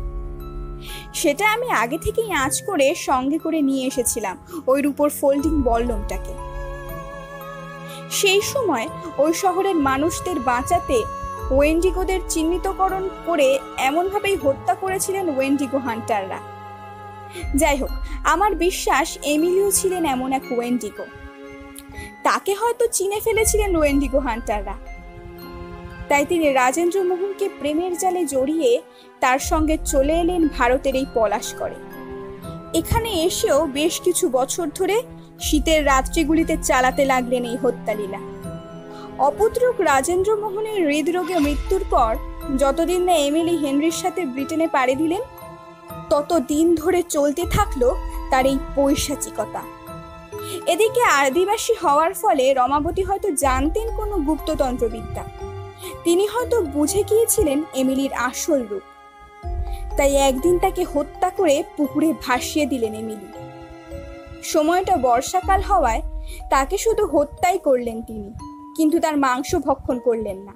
D: সেটা আমি আগে থেকেই আঁচ করে সঙ্গে করে নিয়ে এসেছিলাম ওই রূপোর ফোল্ডিং বল্লমটাকে। সেই সময় ওই শহরের মানুষদের বাঁচাতে ওয়েন্ডিগোদের চিহ্নিতকরণ করে এমনভাবেই হত্যা করেছিলেন ওয়েন্ডিগো হান্টাররা। যাই হোক, আমার বিশ্বাস এমিলিও ছিলেন এমন এক ওয়েন্ডিগো। তাকে হয়তো চিনে ফেলেছিলেন ওয়েন্ডিগো হান্টাররা। তাই তিনি রাজেন্দ্র মোহনকে প্রেমের জালে জড়িয়ে তার সঙ্গে চলে এলেন ভারতের এই পলাশ করে। এখানে এসেও বেশ কিছু বছর ধরে শীতের রাত্রিগুলিতে চালাতে লাগলেন এই হত্যালীলা। অপুত্রক রাজেন্দ্র মোহনের হৃদরোগে মৃত্যুর পর যতদিন না এমিলি হেনরির সাথে ব্রিটেনে পাড়ি দিলেন তত দিন ধরে চলতে থাকল তার এই পৈশাচিকতা। এদিকে আদিবাসী হওয়ার ফলে রমাবতী হয়তো জানতেন কোনো গুপ্ততন্ত্রবিদ্যা। তিনি হয়তো বুঝে গিয়েছিলেন এমিলির আসল রূপ। তাই একদিন তাকে হত্যা করে পুকুরে ভাসিয়ে দিলেন এমিলি। সময়টা বর্ষাকাল হওয়ায় তাকে শুধু হত্যাই করলেন তিনি। কিন্তু তার মাংস ভক্ষণ করলেন না।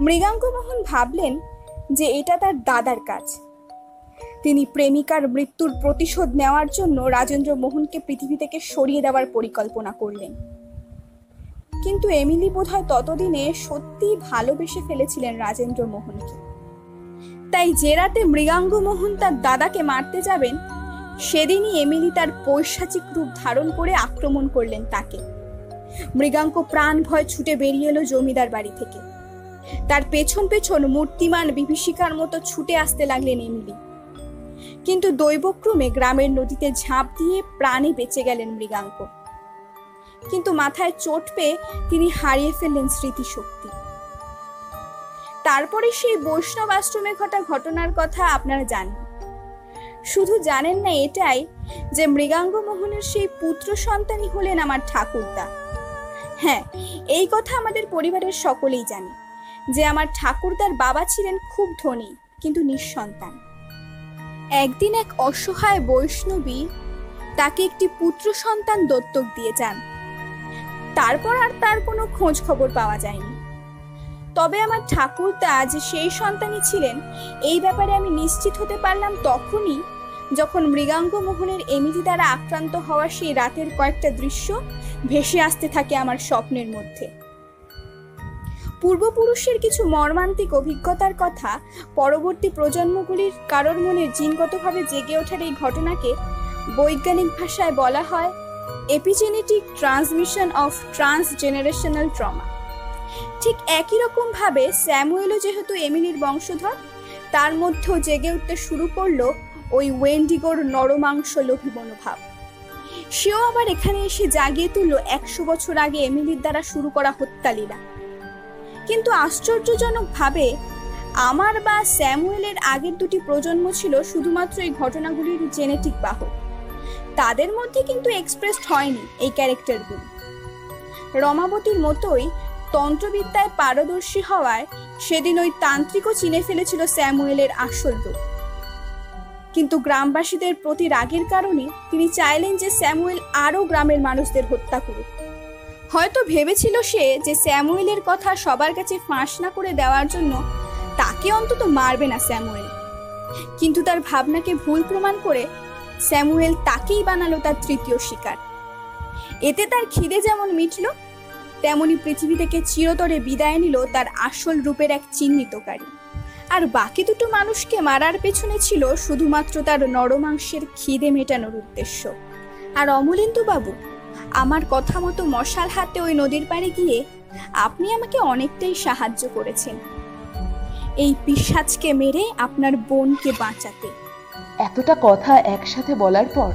D: মৃগাঙ্ক মোহন ভাবলেন যে এটা তার দাদার কাজ। তিনি প্রেমিকার মৃত্যুর প্রতিশোধ নেওয়ার জন্য রাজেন্দ্র মোহনকে পৃথিবী থেকে সরিয়ে দেওয়ার পরিকল্পনা করলেন। কিন্তু এমিলি বোধহয় ততদিনে সত্যিই ভালোবেসে ফেলেছিলেন রাজেন্দ্র মোহনকে তাই যে রাতে মৃগাঙ্গ মোহন তার দাদাকে মারতে যাবেন, সেদিনই এমিলি তার পৈশাচিক রূপ ধারণ করে আক্রমণ করলেন তাকে। মৃগাঙ্ক প্রাণ ভয় ছুটে বেরিয়ে এলো জমিদার বাড়ি থেকে। তার পেছন পেছন মূর্তিমান বিভীষিকার মতো ছুটে আসতে লাগলেন এমিলি কিন্তু দৈবক্রমে গ্রামের নদীতে ঝাঁপ দিয়ে প্রাণে বেঁচে গেলেন মৃগাঙ্ক। কিন্তু মাথায় চোট পেয়ে তিনি হারিয়ে ফেললেন স্মৃতিশক্তি। তারপরে সেই বৈষ্ণব আশ্রমে ঘটা ঘটনার কথা আপনারা জানেন। শুধু জানেন না এটাই যে মৃগাঙ্গ মোহনের সেই পুত্র সন্তানই হলেন আমার ঠাকুরদা। হ্যাঁ এই কথা আমাদের পরিবারের সকলেই জানে যে আমার ঠাকুরদার বাবা ছিলেন খুব ধনী, কিন্তু নিঃসন্তান। একদিন এক অসহায় বৈষ্ণবী তাকে একটি পুত্র সন্তান দত্তক দিয়ে যান। তারপর আর তার কোনো খোঁজ খবর পাওয়া যায়নি। তবে আমার ঠাকুরদা যে সেই সন্তানই ছিলেন, এই ব্যাপারে আমি নিশ্চিত হতে পারলাম তখনই যখন মৃগাঙ্গ মোহনের এমিলি দ্বারা আক্রান্ত হওয়া সেই রাতের কয়েকটা দৃশ্য ভেসে আসতে থাকে আমার স্বপ্নের মধ্যে। পূর্বপুরুষের কিছু মর্মান্তিক অভিজ্ঞতার কথা পরবর্তী প্রজন্মগুলির কারোর মনে জিনগতভাবে জেগে ওঠার এই ঘটনাকে বৈজ্ঞানিক ভাষায় বলা হয় epigenetic transmission of transgenerational trauma ঠিক একই রকমভাবে স্যামুয়েলও যেহেতু এমিলির বংশধর, তার মধ্যেও জেগে উঠতে শুরু করল ওই ওয়েন্ডিগোর নরমাংস লোভী মনোভাব। সেও আবার এখানে এসে জাগিয়ে তুললো একশো বছর আগে এমিলির দ্বারা শুরু করা হত্যালীলা। কিন্তু আশ্চর্যজনক ভাবে আমার বা স্যামুয়েলের আগের দুটি প্রজন্ম ছিল শুধুমাত্র এই ঘটনাগুলির জেনেটিক বাহক। তাদের মধ্যে কিন্তু এক্সপ্রেসড হয়নি এই ক্যারেক্টারগুলি। রমাবতীর মতোই তন্ত্রবিদ্যায় পারদর্শী হওয়ায় সেদিন ওই তান্ত্রিকও চিনে ফেলেছিল স্যামুয়েলের আসল কিন্তু গ্রামবাসীদের প্রতি রাগের কারণে তিনি চাইলেন যে স্যামুয়েল আরও গ্রামের মানুষদের হত্যা করুক। হয়তো ভেবেছিল সে যে স্যামুয়েলের কথা সবার কাছে ফাঁস না করে দেওয়ার জন্য তাকে অন্তত মারবে না স্যামুয়েল। কিন্তু তার ভাবনাকে ভুল প্রমাণ করে স্যামুয়েল তাকেই বানালো তার তৃতীয় শিকার। এতে তার খিদে যেমন মিটল, তেমনি পৃথিবী থেকে চিরতরে বিদায় নিল তার আসল রূপের এক চিহ্নিতকারী। আর বাকি দুটো মানুষকে মারার পেছনে ছিল শুধুমাত্র তার নরমাংসের খিদে মেটানোর উদ্দেশ্য। আর অমলেন্দু বাবু আমার কথা মতো মশাল হাতে ওই নদীর পাড়ে গিয়ে আপনি আমাকে অনেকটাই সাহায্য করেছেন। এই পিসাজকে মেরে আপনার বোনকে বাঁচাতে।
B: এতটা কথা একসাথে বলার পর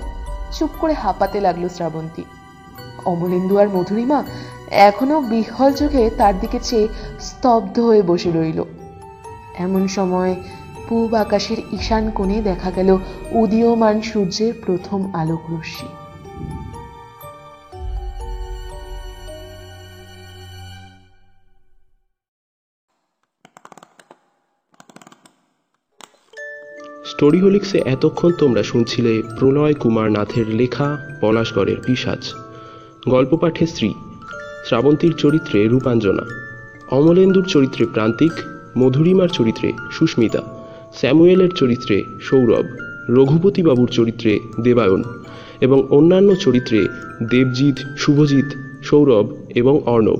B: চুপ করে হাঁপাতে লাগল শ্রাবন্তী। অমলেন্দু আর মধুরিমা এখনও বিহ্বল চোখে তার দিকে চেয়ে স্তব্ধ হয়ে বসে রইল। এমন সময় পূব আকাশের ঈশান কোণে দেখা গেল উদীয়মান সূর্যের প্রথম আলোক রশ্মি।
A: স্টোরি হোলিক্সে এতক্ষণ তোমরা শুনছিলে প্রণয় কুমার নাথের লেখা পলাশগড়ের পিসাজ গল্প পাঠে শ্রী, শ্রাবন্তীর চরিত্রে রূপাঞ্জনা। অমলেন্দুর চরিত্রে প্রান্তিক মধুরিমার চরিত্রে সুস্মিতা, স্যামুয়েলের চরিত্রে সৌরভ রঘুপতি বাবুর চরিত্রে দেবায়ন এবং অন্যান্য চরিত্রে দেবজিৎ, শুভজিৎ, সৌরভ এবং Arnab.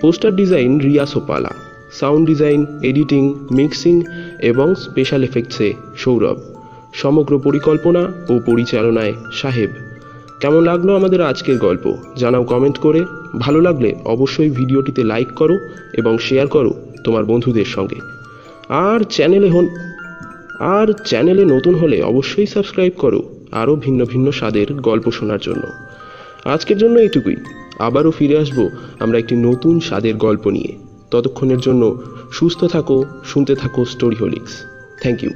A: Poster design Riya Sopala, sound design, editing, mixing এবং স্পেশাল এফেক্টসে সৌরভ। সমগ্র পরিকল্পনা ও পরিচালনায় সাহেব। কেমন লাগল আমাদের আজকের গল্প? জানাও কমেন্ট করে। ভালো লাগলে অবশ্যই ভিডিওটিতে লাইক করো এবং শেয়ার করো। তোমার বন্ধুদের সঙ্গে। আর চ্যানেলে হন আর চ্যানেলে নতুন হলে অবশ্যই সাবস্ক্রাইব করো আরও ভিন্ন ভিন্ন স্বাদের গল্প শোনার জন্য। আজকের জন্য এইটুকুই। আবারও ফিরে আসব আমরা একটি নতুন স্বাদের গল্প নিয়ে। ততক্ষণের জন্য সুস্থ থাকো, শুনতে থাকো স্টোরি হোলিক্স থ্যাংক ইউ